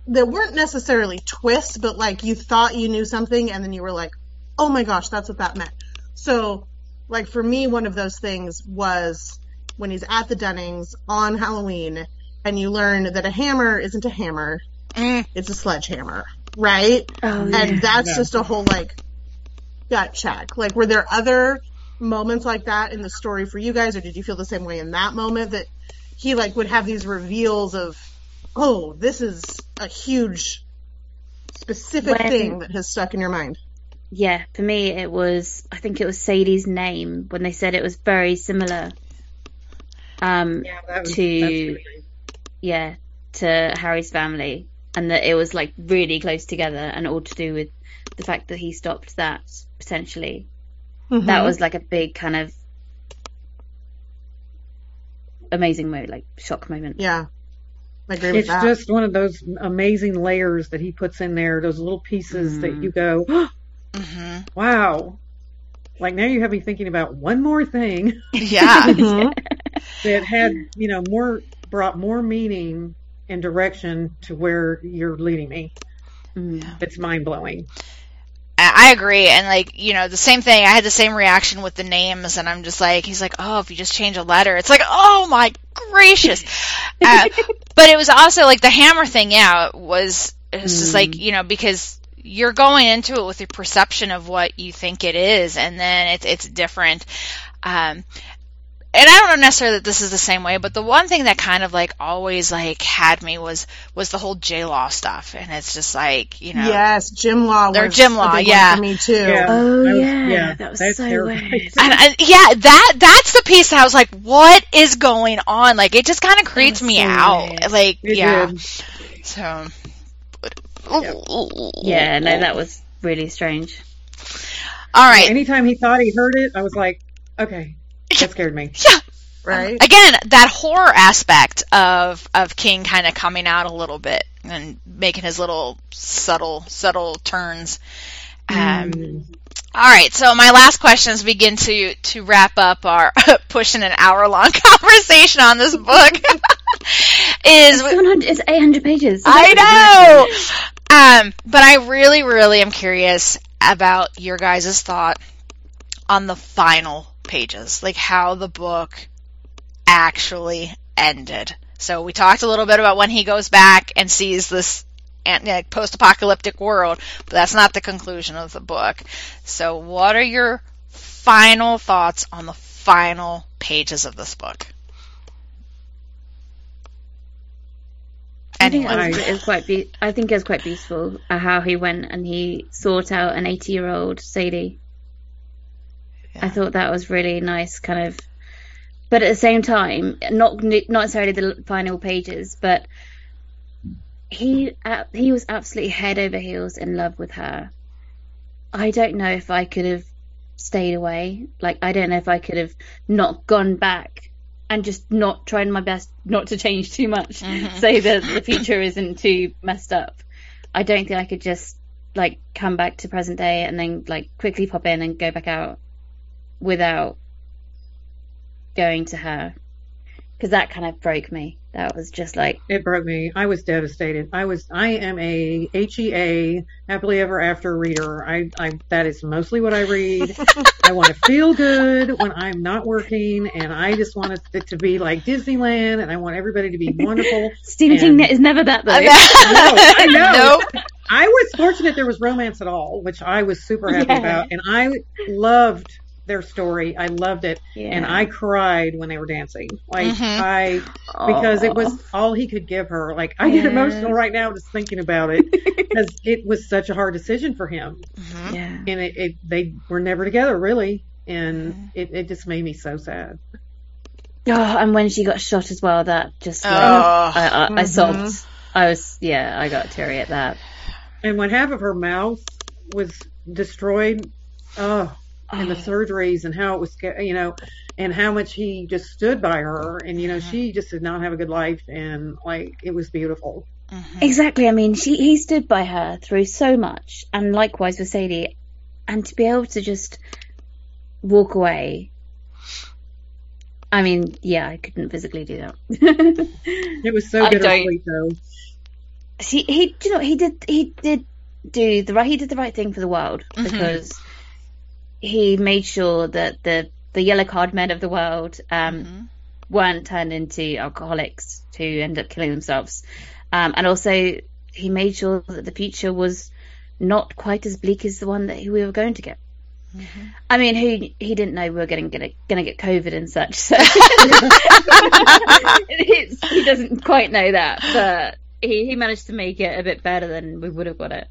that weren't necessarily twists, but like you thought you knew something and then you were like, oh my gosh, that's what that meant. So, like for me, one of those things was when he's at the Dunnings on Halloween and you learn that a hammer isn't a hammer, mm, it's a sledgehammer, right? Oh yeah. And that's Yeah. just a whole like gut check. Like, were there other moments like that in the story for you guys, or did you feel the same way in that moment that he like would have these reveals of, oh, this is a huge specific When- thing that has stuck in your mind? Yeah, for me it was I think it was Sadie's name when they said it was very similar. Um Yeah, was, To- really- yeah, to Harry's family and that it was like really close together and all to do with the fact that he stopped that potentially. Mm-hmm. That was like a big kind of amazing moment, like shock moment. yeah. I agree It's that. just one of those amazing layers that he puts in there, those little pieces that Mm. you go, hmm wow. Like now you have me thinking about one more thing yeah. Mhm. That had, you know, more, brought more meaning and direction to where you're leading me. Mm. It's mind blowing. I I agree, and like you know, the same thing. I had the same reaction with the names, and I'm just like, he's like, oh, if you just change a letter, it's like, oh my gracious. uh, but it was also like the hammer thing. Yeah, was it was just like you know because you're going into it with your perception of what you think it is, and then it's it's different. Um, and I don't know necessarily that this is the same way, but the one thing that kind of like always like had me was was the whole J Law stuff, and it's just like you know, Yes, Jimla was Or Jimla, yeah. for me too. Yeah. Oh I was- yeah, yeah, that was that's so terrifying. weird. And, and yeah, that that's the piece that I was like, what is going on? Like it just kind of creeps me so out. weird. Like It yeah, did. so Yeah, no, that was really strange. all right. Anytime he thought he heard it, I was like, okay, that scared me. Yeah. Right? Again, that horror aspect of of King kind of coming out a little bit and making his little subtle subtle turns. Um, Mm. All right, so my last questions begin to to wrap up our pushing an hour long conversation on this book. is 700, it's 800 pages. I know. Um, but I really, really am curious about your guys' thought on the final pages, like how the book actually ended. So we talked a little bit about when he goes back and sees this post-apocalyptic world, but that's not the conclusion of the book. So what are your final thoughts on the final pages of this book? I think Anyone? it was, Right. it was quite. Be- I think it was quite beautiful uh, how he went and he sought out an 80 year Sadie. I thought that was really nice, kind of. But at the same time, not not necessarily the final pages, but he uh, he was absolutely head over heels in love with her. I don't know if I could have stayed away. Like I don't know if I could have not gone back and just not tried my best not to change too much, Mhm. so that the future isn't too messed up. I don't think I could just like come back to present day and then like quickly pop in and go back out without going to her because that kind of broke me. That was just like, It broke me. I was devastated. I was. I am a HEA happily ever after reader. I. I that is mostly what I read. I want to feel good when I'm not working, and I just want it to be like Disneyland, and I want everybody to be wonderful. Stephen And- King is never that though. I know. Nope. I was fortunate there was romance at all, which I was super happy Yeah. about, and I loved their story. I loved it, Yeah. and I cried when they were dancing. Like Mhm. I because it was all he could give her. Like I get emotional right now just thinking about it because it was such a hard decision for him, Mhm. Yeah. and it, it they were never together really, and Mm-hmm. it, it just made me so sad. Oh, and when she got shot as well, that just like, Oh. I, I, I sobbed. I was, yeah, I got teary at that. And when half of her mouth was destroyed, oh, and the Oh. surgeries and how it was, you know, and how much he just stood by her, and you know, she just did not have a good life, and like it was beautiful. Mhm. Exactly. I mean, she he stood by her through so much, and likewise with Sadie, and to be able to just walk away. I mean, yeah, I couldn't physically do that. It was so I don't- bittersweet, though. he he do you know he did he did do the right he did the right thing for the world Mhm. because he made sure that the the yellow card men of the world um Mhm. weren't turned into alcoholics to end up killing themselves um and also he made sure that the future was not quite as bleak as the one that we were going to get Mhm. I mean, who he didn't know we were getting gonna, gonna get COVID and such, so he doesn't quite know that, but he, he managed to make it a bit better than we would have got it.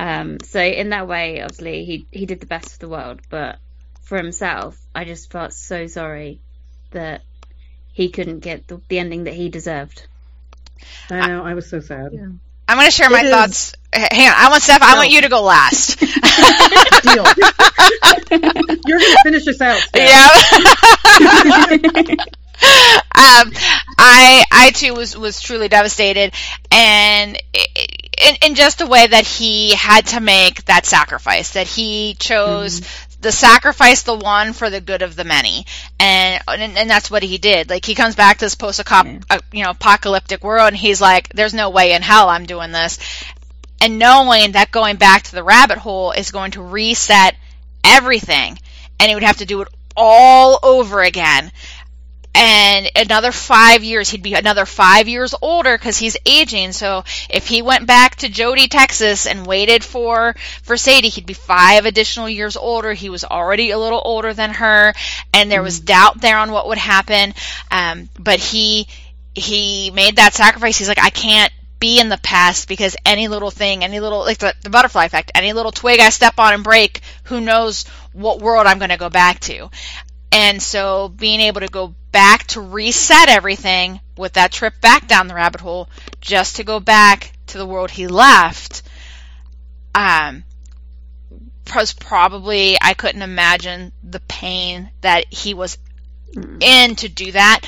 Um, so in that way, obviously, he he did the best for the world, but for himself, I just felt so sorry that he couldn't get the, the ending that he deserved. I know, I was so sad. Yeah. I'm going to share my It is- thoughts. H- Hang on. I want Steph. I want you to go last. Deal. You're gonna finish this out. Steph. yeah. um, I I too was was truly devastated, and in, in just a way that he had to make that sacrifice, that he chose the sacrifice the one for the good of the many, and and, and that's what he did. Like he comes back to this post uh, you know apocalyptic world, and he's like, "There's no way in hell I'm doing this," and knowing that going back to the rabbit hole is going to reset everything, and he would have to do it all over again and another five years he'd be another five years older because he's aging. So if he went back to Jodie texas and waited for for sadie he'd be five additional years older. He was already a little older than her and there was doubt there on what would happen. Um, but he he made that sacrifice. He's like i can't be in the past because any little thing any little like the, the butterfly effect any little twig i step on and break who knows what world i'm going to go back to. And so being able to go back to reset everything with that trip back down the rabbit hole just to go back to the world he left. Um was probably I couldn't imagine the pain that he was in to do that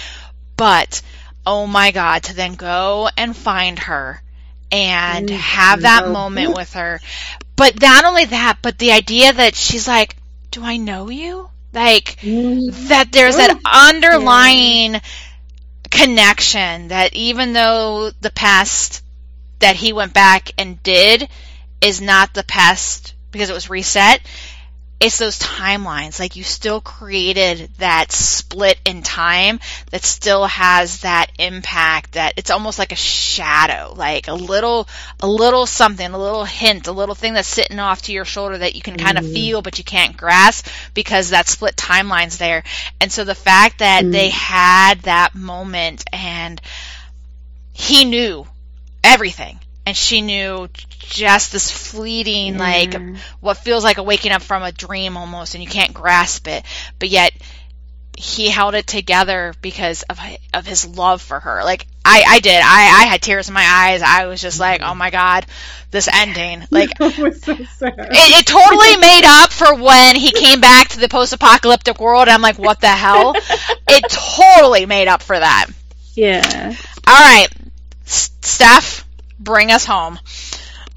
but oh my god to then go and find her and Mm, have that moment with her. But not only that but the idea that she's like do I know you like mm-hmm. that there's that underlying connection that even though the past that he went back and did is not the past because it was reset it's those timelines like you still created that split in time that still has that impact that it's almost like a shadow like a little a little something a little hint a little thing that's sitting off to your shoulder that you can kind of Mhm. feel but you can't grasp because that split timeline's there and so the fact that Mm. they had that moment and he knew everything and she knew just this fleeting like what feels like a waking up from a dream almost and you can't grasp it. But yet he held it together because of of his love for her. Like i i did. I i had tears in my eyes. I was just like mm-hmm. oh my god this ending. Like it was so sad. it, it totally made up for when he came back to the post-apocalyptic world i'm like what the hell? It totally made up for that. Yeah. all right. S- steph bring us home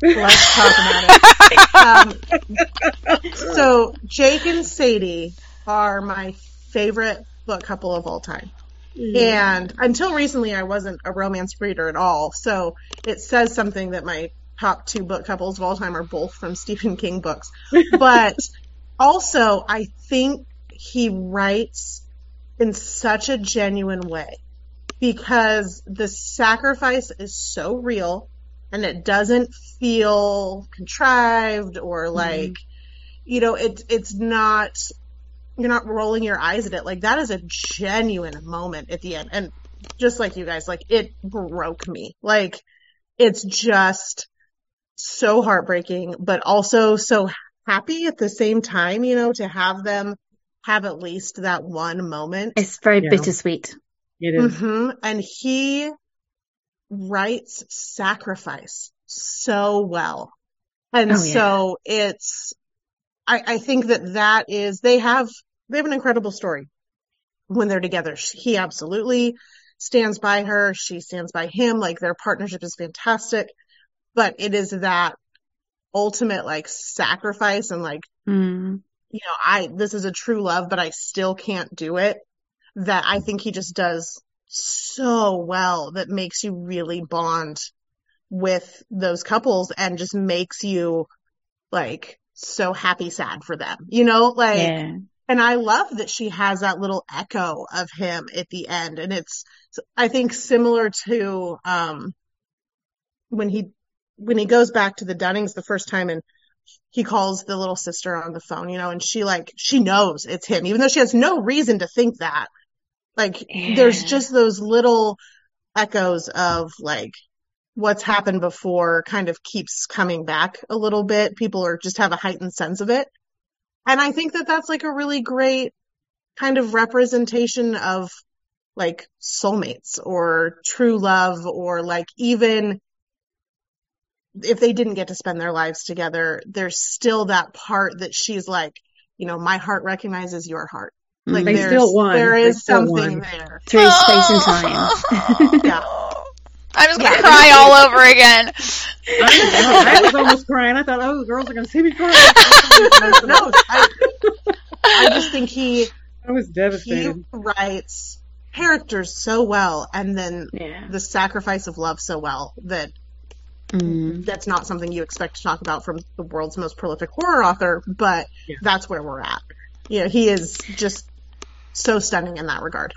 Let's talk about it. Um, so Jake and Sadie are my favorite book couple of all time. And until recently, I wasn't a romance reader at all. So it says something that my top two book couples of all time are both from Stephen King books. But also, I think he writes in such a genuine way because the sacrifice is so real and it doesn't feel contrived or like, you know, it's, it's not, you're not rolling your eyes at it. Like that is a genuine moment at the end. And just like you guys, like it broke me. Like it's just so heartbreaking, but also so happy at the same time, you know, to have them have at least that one moment. It's very Yeah. bittersweet. It is. hmm And he writes sacrifice so well. And Oh, yeah. so it's, I, I think that that is, they have, they have an incredible story when they're together. He absolutely stands by her. She stands by him. Like their partnership is fantastic, but it is that ultimate like sacrifice and like, Mm. you know, I, this is a true love, but I still can't do it. That I think he just does so well that makes you really bond with those couples and just makes you like so happy sad for them, you know, like, Yeah. and I love that she has that little echo of him at the end. And it's, I think similar to, um, when he, when he goes back to the Dunnings the first time and he calls the little sister on the phone, you know, and she like, she knows it's him, even though she has no reason to think that. Like, there's just those little echoes of like, what's happened before kind of keeps coming back a little bit. People are just have a heightened sense of it. And I think that that's like a really great kind of representation of like soulmates or true love or like even if they didn't get to spend their lives together, there's still that part that she's like, you know, my heart recognizes your heart. Like. They there's, still won. there They is still something won. there. Through space and time. Yeah. I'm just gonna Yeah. cry all over again. I, I was almost crying. I thought, oh, the girls are going to see me cry. no, I, I just think he I was he devastated. writes characters so well and then yeah. the sacrifice of love so well that Mm. that's not something you expect to talk about from the world's most prolific horror author, but Yeah. that's where we're at. You know, he is just so stunning in that regard.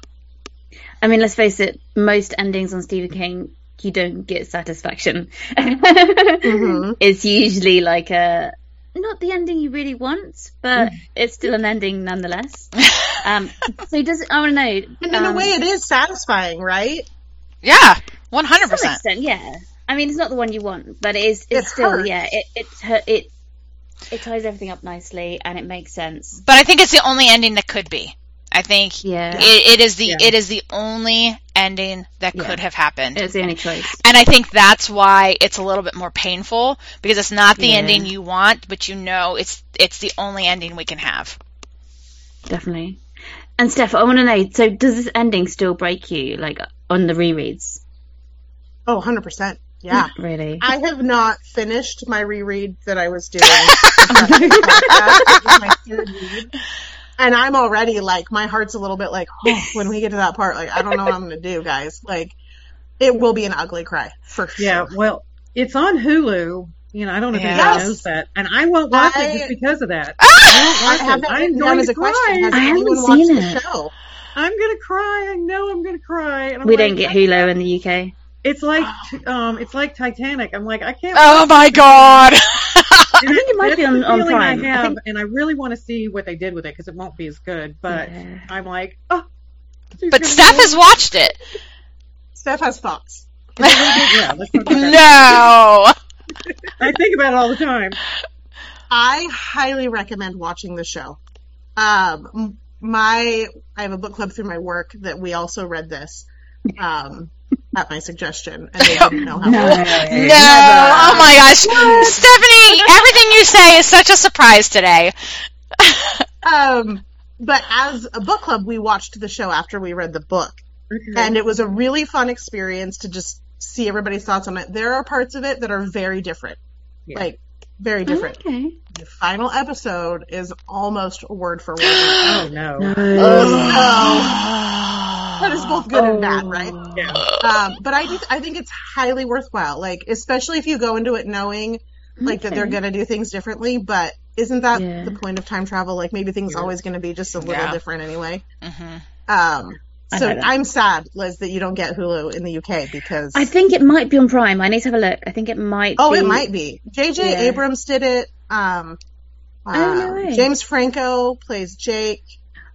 I mean, let's face it, most endings on Stephen King, you don't get satisfaction. Mhm. It's usually like a, not the ending you really want, but it's still an ending nonetheless. Um, so does I want to know. And in a um, way, it is satisfying, right? Yeah, one hundred percent. yeah. I mean, it's not the one you want, but it is. It still, hurts. yeah. It it hu- it it ties everything up nicely, and it makes sense. But I think it's the only ending that could be. I think Yeah, it, it is the Yeah. it is the only ending that Yeah. could have happened. it's the only choice. And I think that's why it's a little bit more painful because it's not the Yeah. ending you want, but you know it's it's the only ending we can have. Definitely. And Steph, I want to know. So, does this ending still break you, like on the rereads? Oh, 100%. Yeah. Really? I have not finished my reread that I was doing. This is my third read. And I'm already like, my heart's a little bit like, oh, when we get to that part, like, I don't know what I'm going to do, guys. Like, it will be an ugly cry for sure. Yeah, well, it's on Hulu. You know, I don't know if Yes. anybody knows that, and I won't watch I- it just because of that. I I have won't watch it. that I'm written down going as to a question. Has cry. I haven't anyone watched seen the it. show? I'm gonna cry. I know I'm gonna cry. And I'm we like, don't get Hulu in the UK. It's like, um, it's like Titanic. I'm like, I can't. Oh my god. I think it might be That's on, the on feeling Prime. I I have, think. and I really want to see what they did with it because it won't be as good. But Yeah. I'm like, oh. but Steph do has watched it. Steph has thoughts. Yeah, let's talk about that. No. I think about it all the time. I highly recommend watching the show. Um, my, I have a book club through my work that we also read this, um, at my suggestion, and they didn't know how. No. much. No. Oh my gosh. Stephanie, everything you say is such a surprise today. Um, but as a book club, we watched the show after we read the book, and it was a really fun experience to just see everybody's thoughts on it. There are parts of it that are very different, Yeah. like very different. Okay. The final episode is almost word for word. Oh no. Oh No. Oh, internet is both good and bad, right? Yeah. Um, but I just I think it's highly worthwhile. Like especially if you go into it knowing like that they're gonna do things differently. But isn't that Yeah. the point of time travel? Like maybe things Yeah. always gonna be just a little Yeah. different anyway. Mm-hmm. Um, so. I'm sad, Liz, that you don't get Hulu in the UK because I think it might be on Prime. I need to have a look. I think it might. oh, be... it might be. J.J. Yeah. Abrams did it. Um, Oh, no uh. James Franco plays Jake.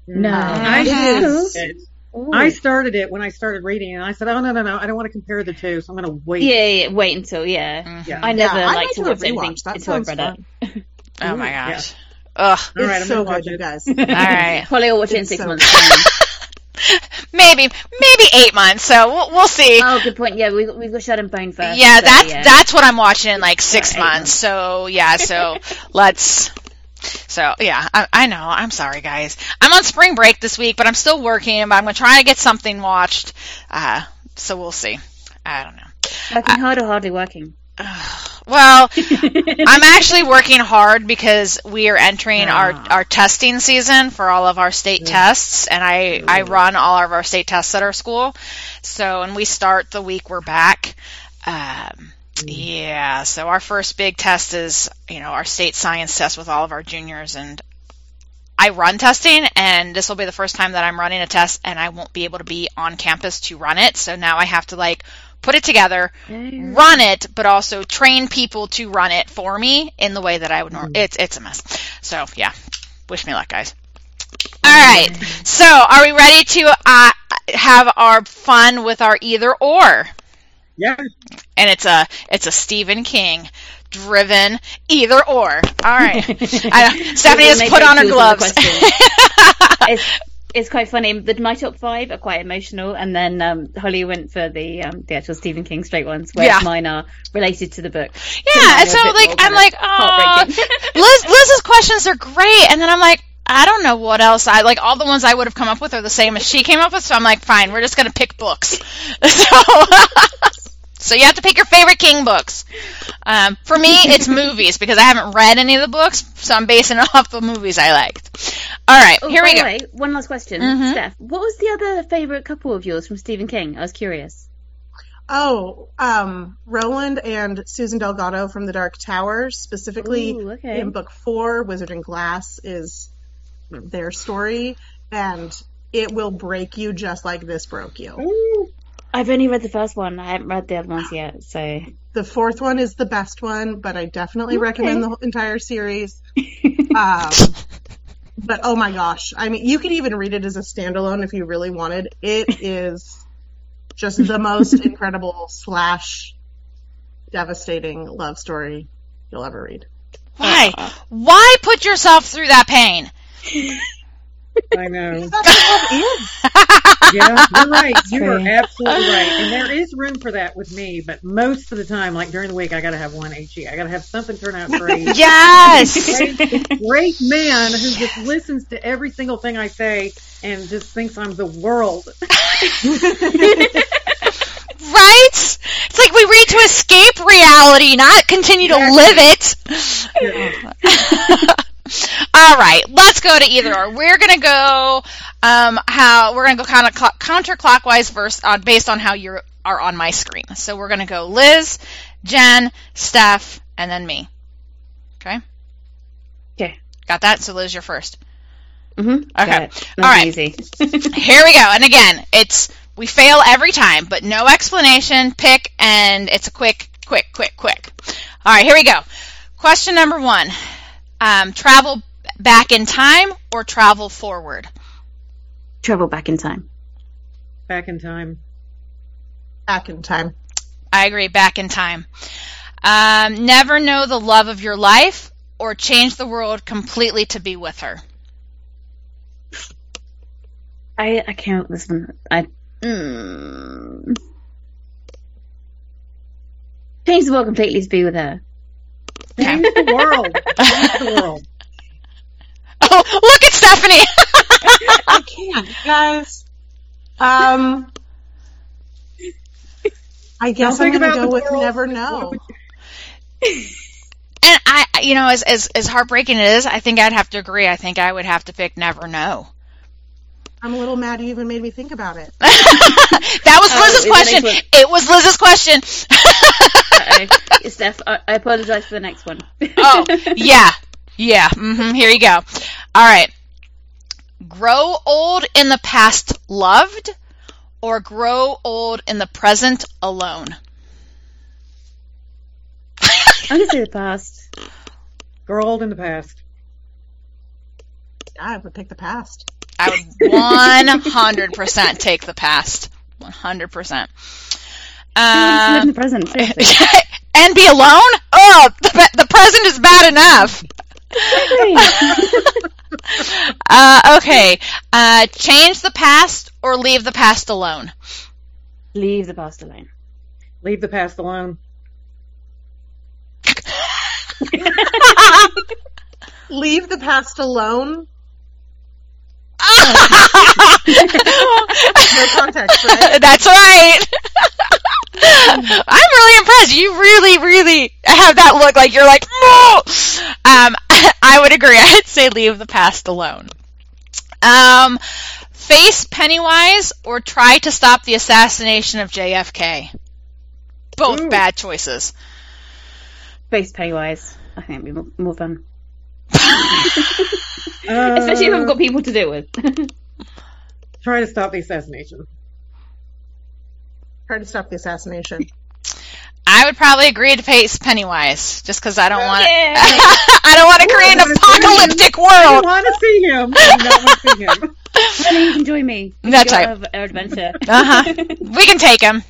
No. I It had is. It. Ooh. I started it when I started reading, and I said, "Oh no, no, no! I don't want to compare the two, so I'm going to wait." Yeah, yeah, wait until yeah. Mhm. Yeah. I never Yeah, like to watch anything rewatch. That until I've sounds read it. fun. Oh my Yeah. gosh. Ugh. All right, it's I'm so gonna good, watch you guys. All right. Probably will watch it in six so months' Maybe, maybe eight months. So we'll, we'll see. oh, good point. Yeah, we we've got Shadow and Bone first. yeah, so, that's yeah. that's what I'm watching in like six eight months. months. So yeah, so let's. So yeah, I, I know. I'm sorry, guys. I'm on spring break this week, but I'm still working. But I'm gonna try to get something watched. Uh, so we'll see. I don't know. working hard or hardly working. Well, I'm actually working hard because we are entering our, Ah. our testing season for all of our state tests, and I, I run all of our state tests at our school. So, and we start the week we're back. Um, yeah, so our first big test is, you know, our state science test with all of our juniors, and I run testing, and this will be the first time that I'm running a test, and I won't be able to be on campus to run it. So now I have to like put it together, run it, but also train people to run it for me in the way that I would normally. It's it's a mess. So yeah, wish me luck, guys. All right, so are we ready to uh, have our fun with our either or? Yeah. And it's a it's a Stephen King driven either or. All right, I, Stephanie has put on her gloves. it's, it's quite funny. The, my top five are quite emotional, and then um, Holly went for the um, the actual Stephen King straight ones, whereas Yeah. mine are related to the book. Yeah, and so like I'm like, oh. Liz Liz's questions are great, and then I'm like, I don't know what else I like. All the ones I would have come up with are the same as she came up with, so I'm like, fine, we're just gonna pick books. so, so you have to pick your favorite King books. Um, for me, it's movies because I haven't read any of the books, so I'm basing it off the movies I liked. All right, Oh, here by we go. way, one last question, Mhm. Steph. What was the other favorite couple of yours from Stephen King? I was curious. Oh, um, Roland and Susan Delgado from The Dark Tower, specifically Ooh, okay. in book four, Wizard and Glass is their story, and it will break you just like this broke you. I've only read the first one. I haven't read the other ones yet, so The fourth one is the best one, but I definitely Okay. recommend the entire series. Um, but oh my gosh, I mean, you could even read it as a standalone if you really wanted. It is just the most incredible slash devastating love story you'll ever read. Why? Why put yourself through that pain? I know. That's what love is. Yeah, you're right. You are absolutely right. And there is room for that with me, but most of the time, like during the week, I got to have one HE. I got to have something turn out great. Yes. great, great man who just listens to every single thing I say and just thinks I'm the world. Right? It's like we read to escape reality, not continue to live it. All right, let's go to either or. We're gonna go um, how we're gonna go kind of cl- counterclockwise versus uh, based on how you are on my screen. So we're gonna go Liz, Jen, Steph, and then me. Okay, okay. got that? So Liz, you're first. Mm-hmm. Okay. All All right. Easy. Here we go. And again, it's we fail every time, but no explanation. Pick and it's a quick, quick, quick, quick. All right, here we go. Question number one: um, Travel back in time or travel forward? Travel back in time. Back in time. Back in time. I agree. Back in time. Um, never know the love of your life or change the world completely to be with her. I I came up with this one. I mm, change the world completely to be with her. Change the world. Change the world. Oh, look at Stephanie. I can't, guys. Um, I guess Don't I'm gonna go with world. never know. And I, you know, as, as as heartbreaking it is, I think I'd have to agree. I think I would have to pick never know. I'm a little mad you even made me think about it. that was Oh, Liz's is question. next It was Liz's question. Uh-oh. Steph, I, I apologize for the next one. oh, yeah. Yeah. hmm Here you go. All right. Grow old in the past loved or grow old in the present alone? I'm gonna say the past. Grow old in the past. I would pick the past. I would 100% take the past. 100%. Who wants live Uh, in the present? And be alone? Oh, the, the present is bad enough. uh, okay. Uh, change the past or leave the past alone? Leave the past alone. Leave the past alone. Leave the past alone. No context, right? That's right. I'm really impressed. You really, really have that look like you're like, no. Um, I would agree. I'd say leave the past alone. Um, face Pennywise or try to stop the assassination of JFK. Both Ooh. bad choices. Face Pennywise. I think it'd be more, more fun. Uh, Especially if I've got people to deal with. Try to stop the assassination. Try to stop the assassination. I would probably agree to face Pennywise just because I don't want to. I don't want to create an apocalyptic wanna see apocalyptic I want to see him. I do not want to see him. Honey, you can join me. We That's can right. go Have our adventure. Uh-huh. We can take him.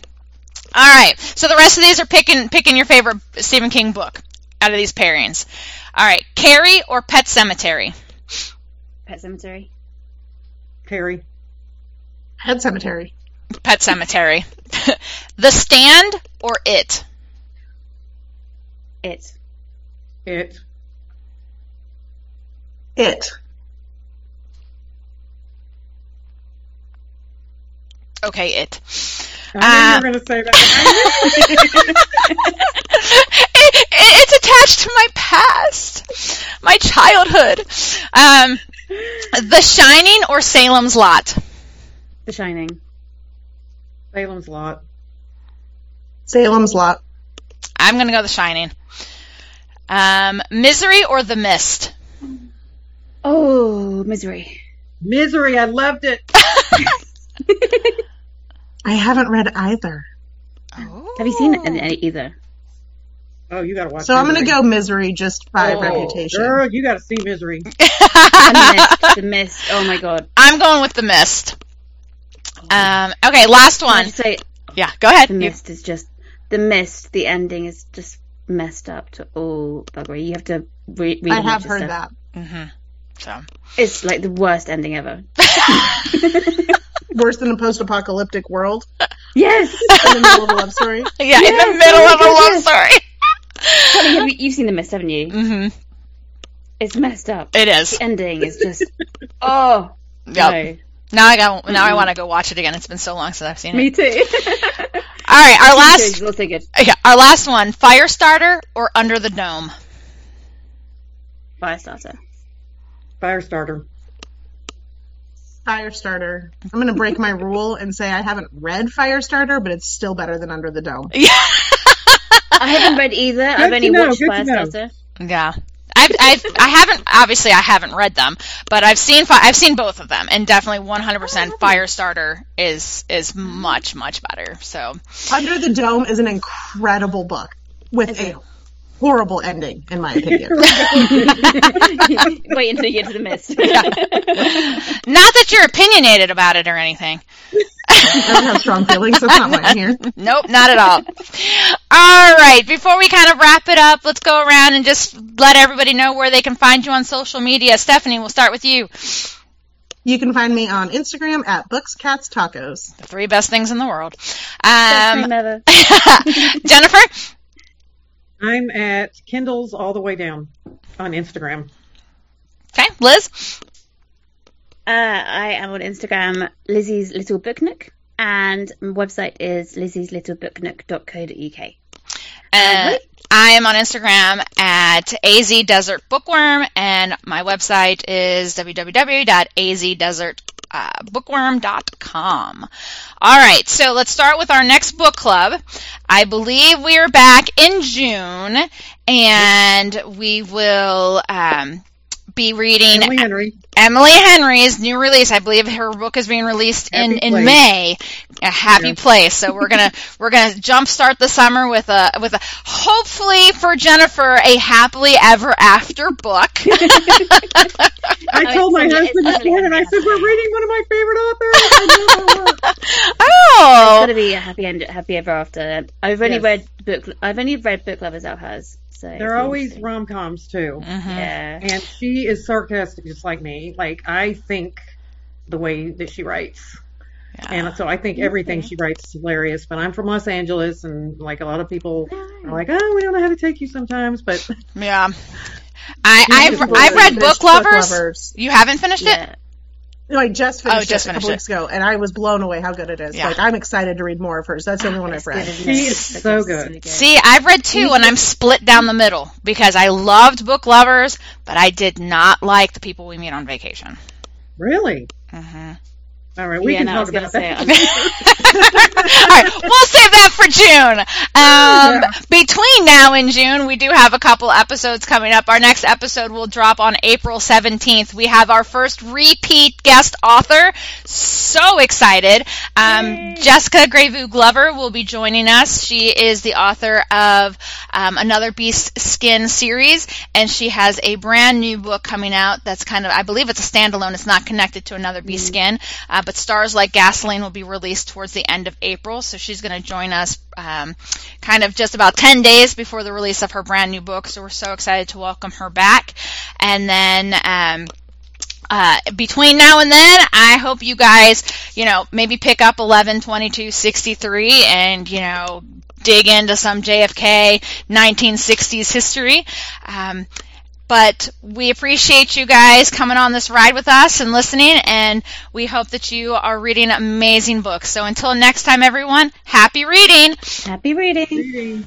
All right. So the rest of these are picking picking your favorite Stephen King book out of these pairings. All right. Carrie or Pet Sematary? Pet Sematary. Carrie. Pet Sematary. Pet Sematary. the Stand or It? It. It. It. Okay, It. I knew Uh, you were going to say that. it, it's attached to my past, my childhood. Um, the Shining or Salem's Lot? The Shining. Salem's Lot. Salem's Lot. I'm gonna go The Shining. Um, Misery or The Mist? Oh, Misery. Misery. I loved it. I haven't read either. Have you seen it in any, either? Oh, you got to watch. So I'm going to go misery just by Oh, reputation. Girl, you got to see Misery. The Mist. The Mist. Oh my god. I'm going with The Mist. Um, okay, last one. say Yeah, go ahead. the You- Mist is just the Mist. The ending is just messed up to all buggery. You have to re- read. I have heard stuff. that. Mhm. So. It's like the worst ending ever. Worse than a post-apocalyptic world yes. in the middle of a love story. Yeah, in the middle oh of a love story. Honey, have you, you've seen the Mist, haven't you? hmm It's messed up. It is. The ending is just. Oh. Yep. No. Now I got. Now I mm-hmm. want to go watch it again. It's been so long since I've seen it. Me too. All right, our last. It's also good. Yeah, our last one: Firestarter or Under the Dome. Firestarter. Firestarter. Firestarter. I'm going to break my rule and say I haven't read Firestarter, but it's still better than Under the Dome. Yeah. I haven't read either. I've to only know, watched good. Firestarter. Yeah. I've, I've, I haven't, obviously I haven't read them, but I've seen, fi- I've seen both of them, and definitely 100% Firestarter is, is much, much better, so. Under the Dome is an incredible book with a horrible ending, in my opinion. Wait until you get to the mist. Not that you're opinionated about it or anything. I don't have strong feelings. That's not why I'm here. Nope, not at all. All right, before we kind of wrap it up, let's go around and just let everybody know where they can find you on social media. Stephanie, we'll start with you. You can find me on Instagram at Books Cats Tacos. The three best things in the world. Um. Jennifer? I'm at Kindles all the way down on Instagram. Okay, Liz? Uh, I am on Instagram, Lizzie's Little Book Nook, and my website is lizzieslittlebooknook.co.uk. Uh, I am on Instagram at Az Desert Bookworm, and my website is www.azdesertbookworm.com. uh, bookworm.com. All right, so let's start with our next book club. I believe we are back in June, and we will um, be reading Emily Henry. Emily Henry's new release. I believe her book is being released in, Happy in Place. May. A happy Yeah. place. So we're gonna we're gonna jumpstart the summer with a with a hopefully for Jennifer a happily ever after book. I I told my husband this morning, I said, we're reading one of my favorite authors. I know. Oh. It's gonna be a happy end, happy ever after. I've only Yes. read book. I've only read book lovers out hers. So They're always interesting. rom coms too. Mhm. Yeah. And she is sarcastic just like me. Like I think the way that she writes. And so I think everything Okay. she writes is hilarious. But I'm from Los Angeles and like a lot of people are like, Oh, we don't know how to take you sometimes but yeah. I I've I've read Finished Book Lovers. You haven't finished it? Yeah. No, I just finished Oh, just it a couple finished weeks ago, and I was blown away how good it is. Yeah. Like I'm excited to read more of hers. That's the only one I've read. good, isn't She it? is It's so good. See, I've read two and I'm split down the middle because I loved Book Lovers, but I did not like the people we meet on vacation. really? hmm All right, we Yeah, can no, talk about that. All right, we'll save that for June. Um, Between now and June, we do have a couple episodes coming up. Our next episode will drop on April 17th. We have our first repeat guest author. So excited. Um, Jessika Grewe Glover will be joining us. She is the author of um, Another Beast Skin series, and she has a brand new book coming out that's kind of, I believe it's a standalone. It's not connected to Another Beast Skin, uh, but Stars Like Gasoline will be released towards the end of April. So she's going to join us um, kind of just about 10 days before the release of her brand new book. So we're so excited to welcome her back. And then, um, uh, between now and then, I hope you guys, you know, maybe pick up 11, 22, 63 and, you know, dig into some JFK 1960s history. Um, but we appreciate you guys coming on this ride with us and listening, and we hope that you are reading amazing books. So until next time, everyone, happy reading! Happy reading. Reading.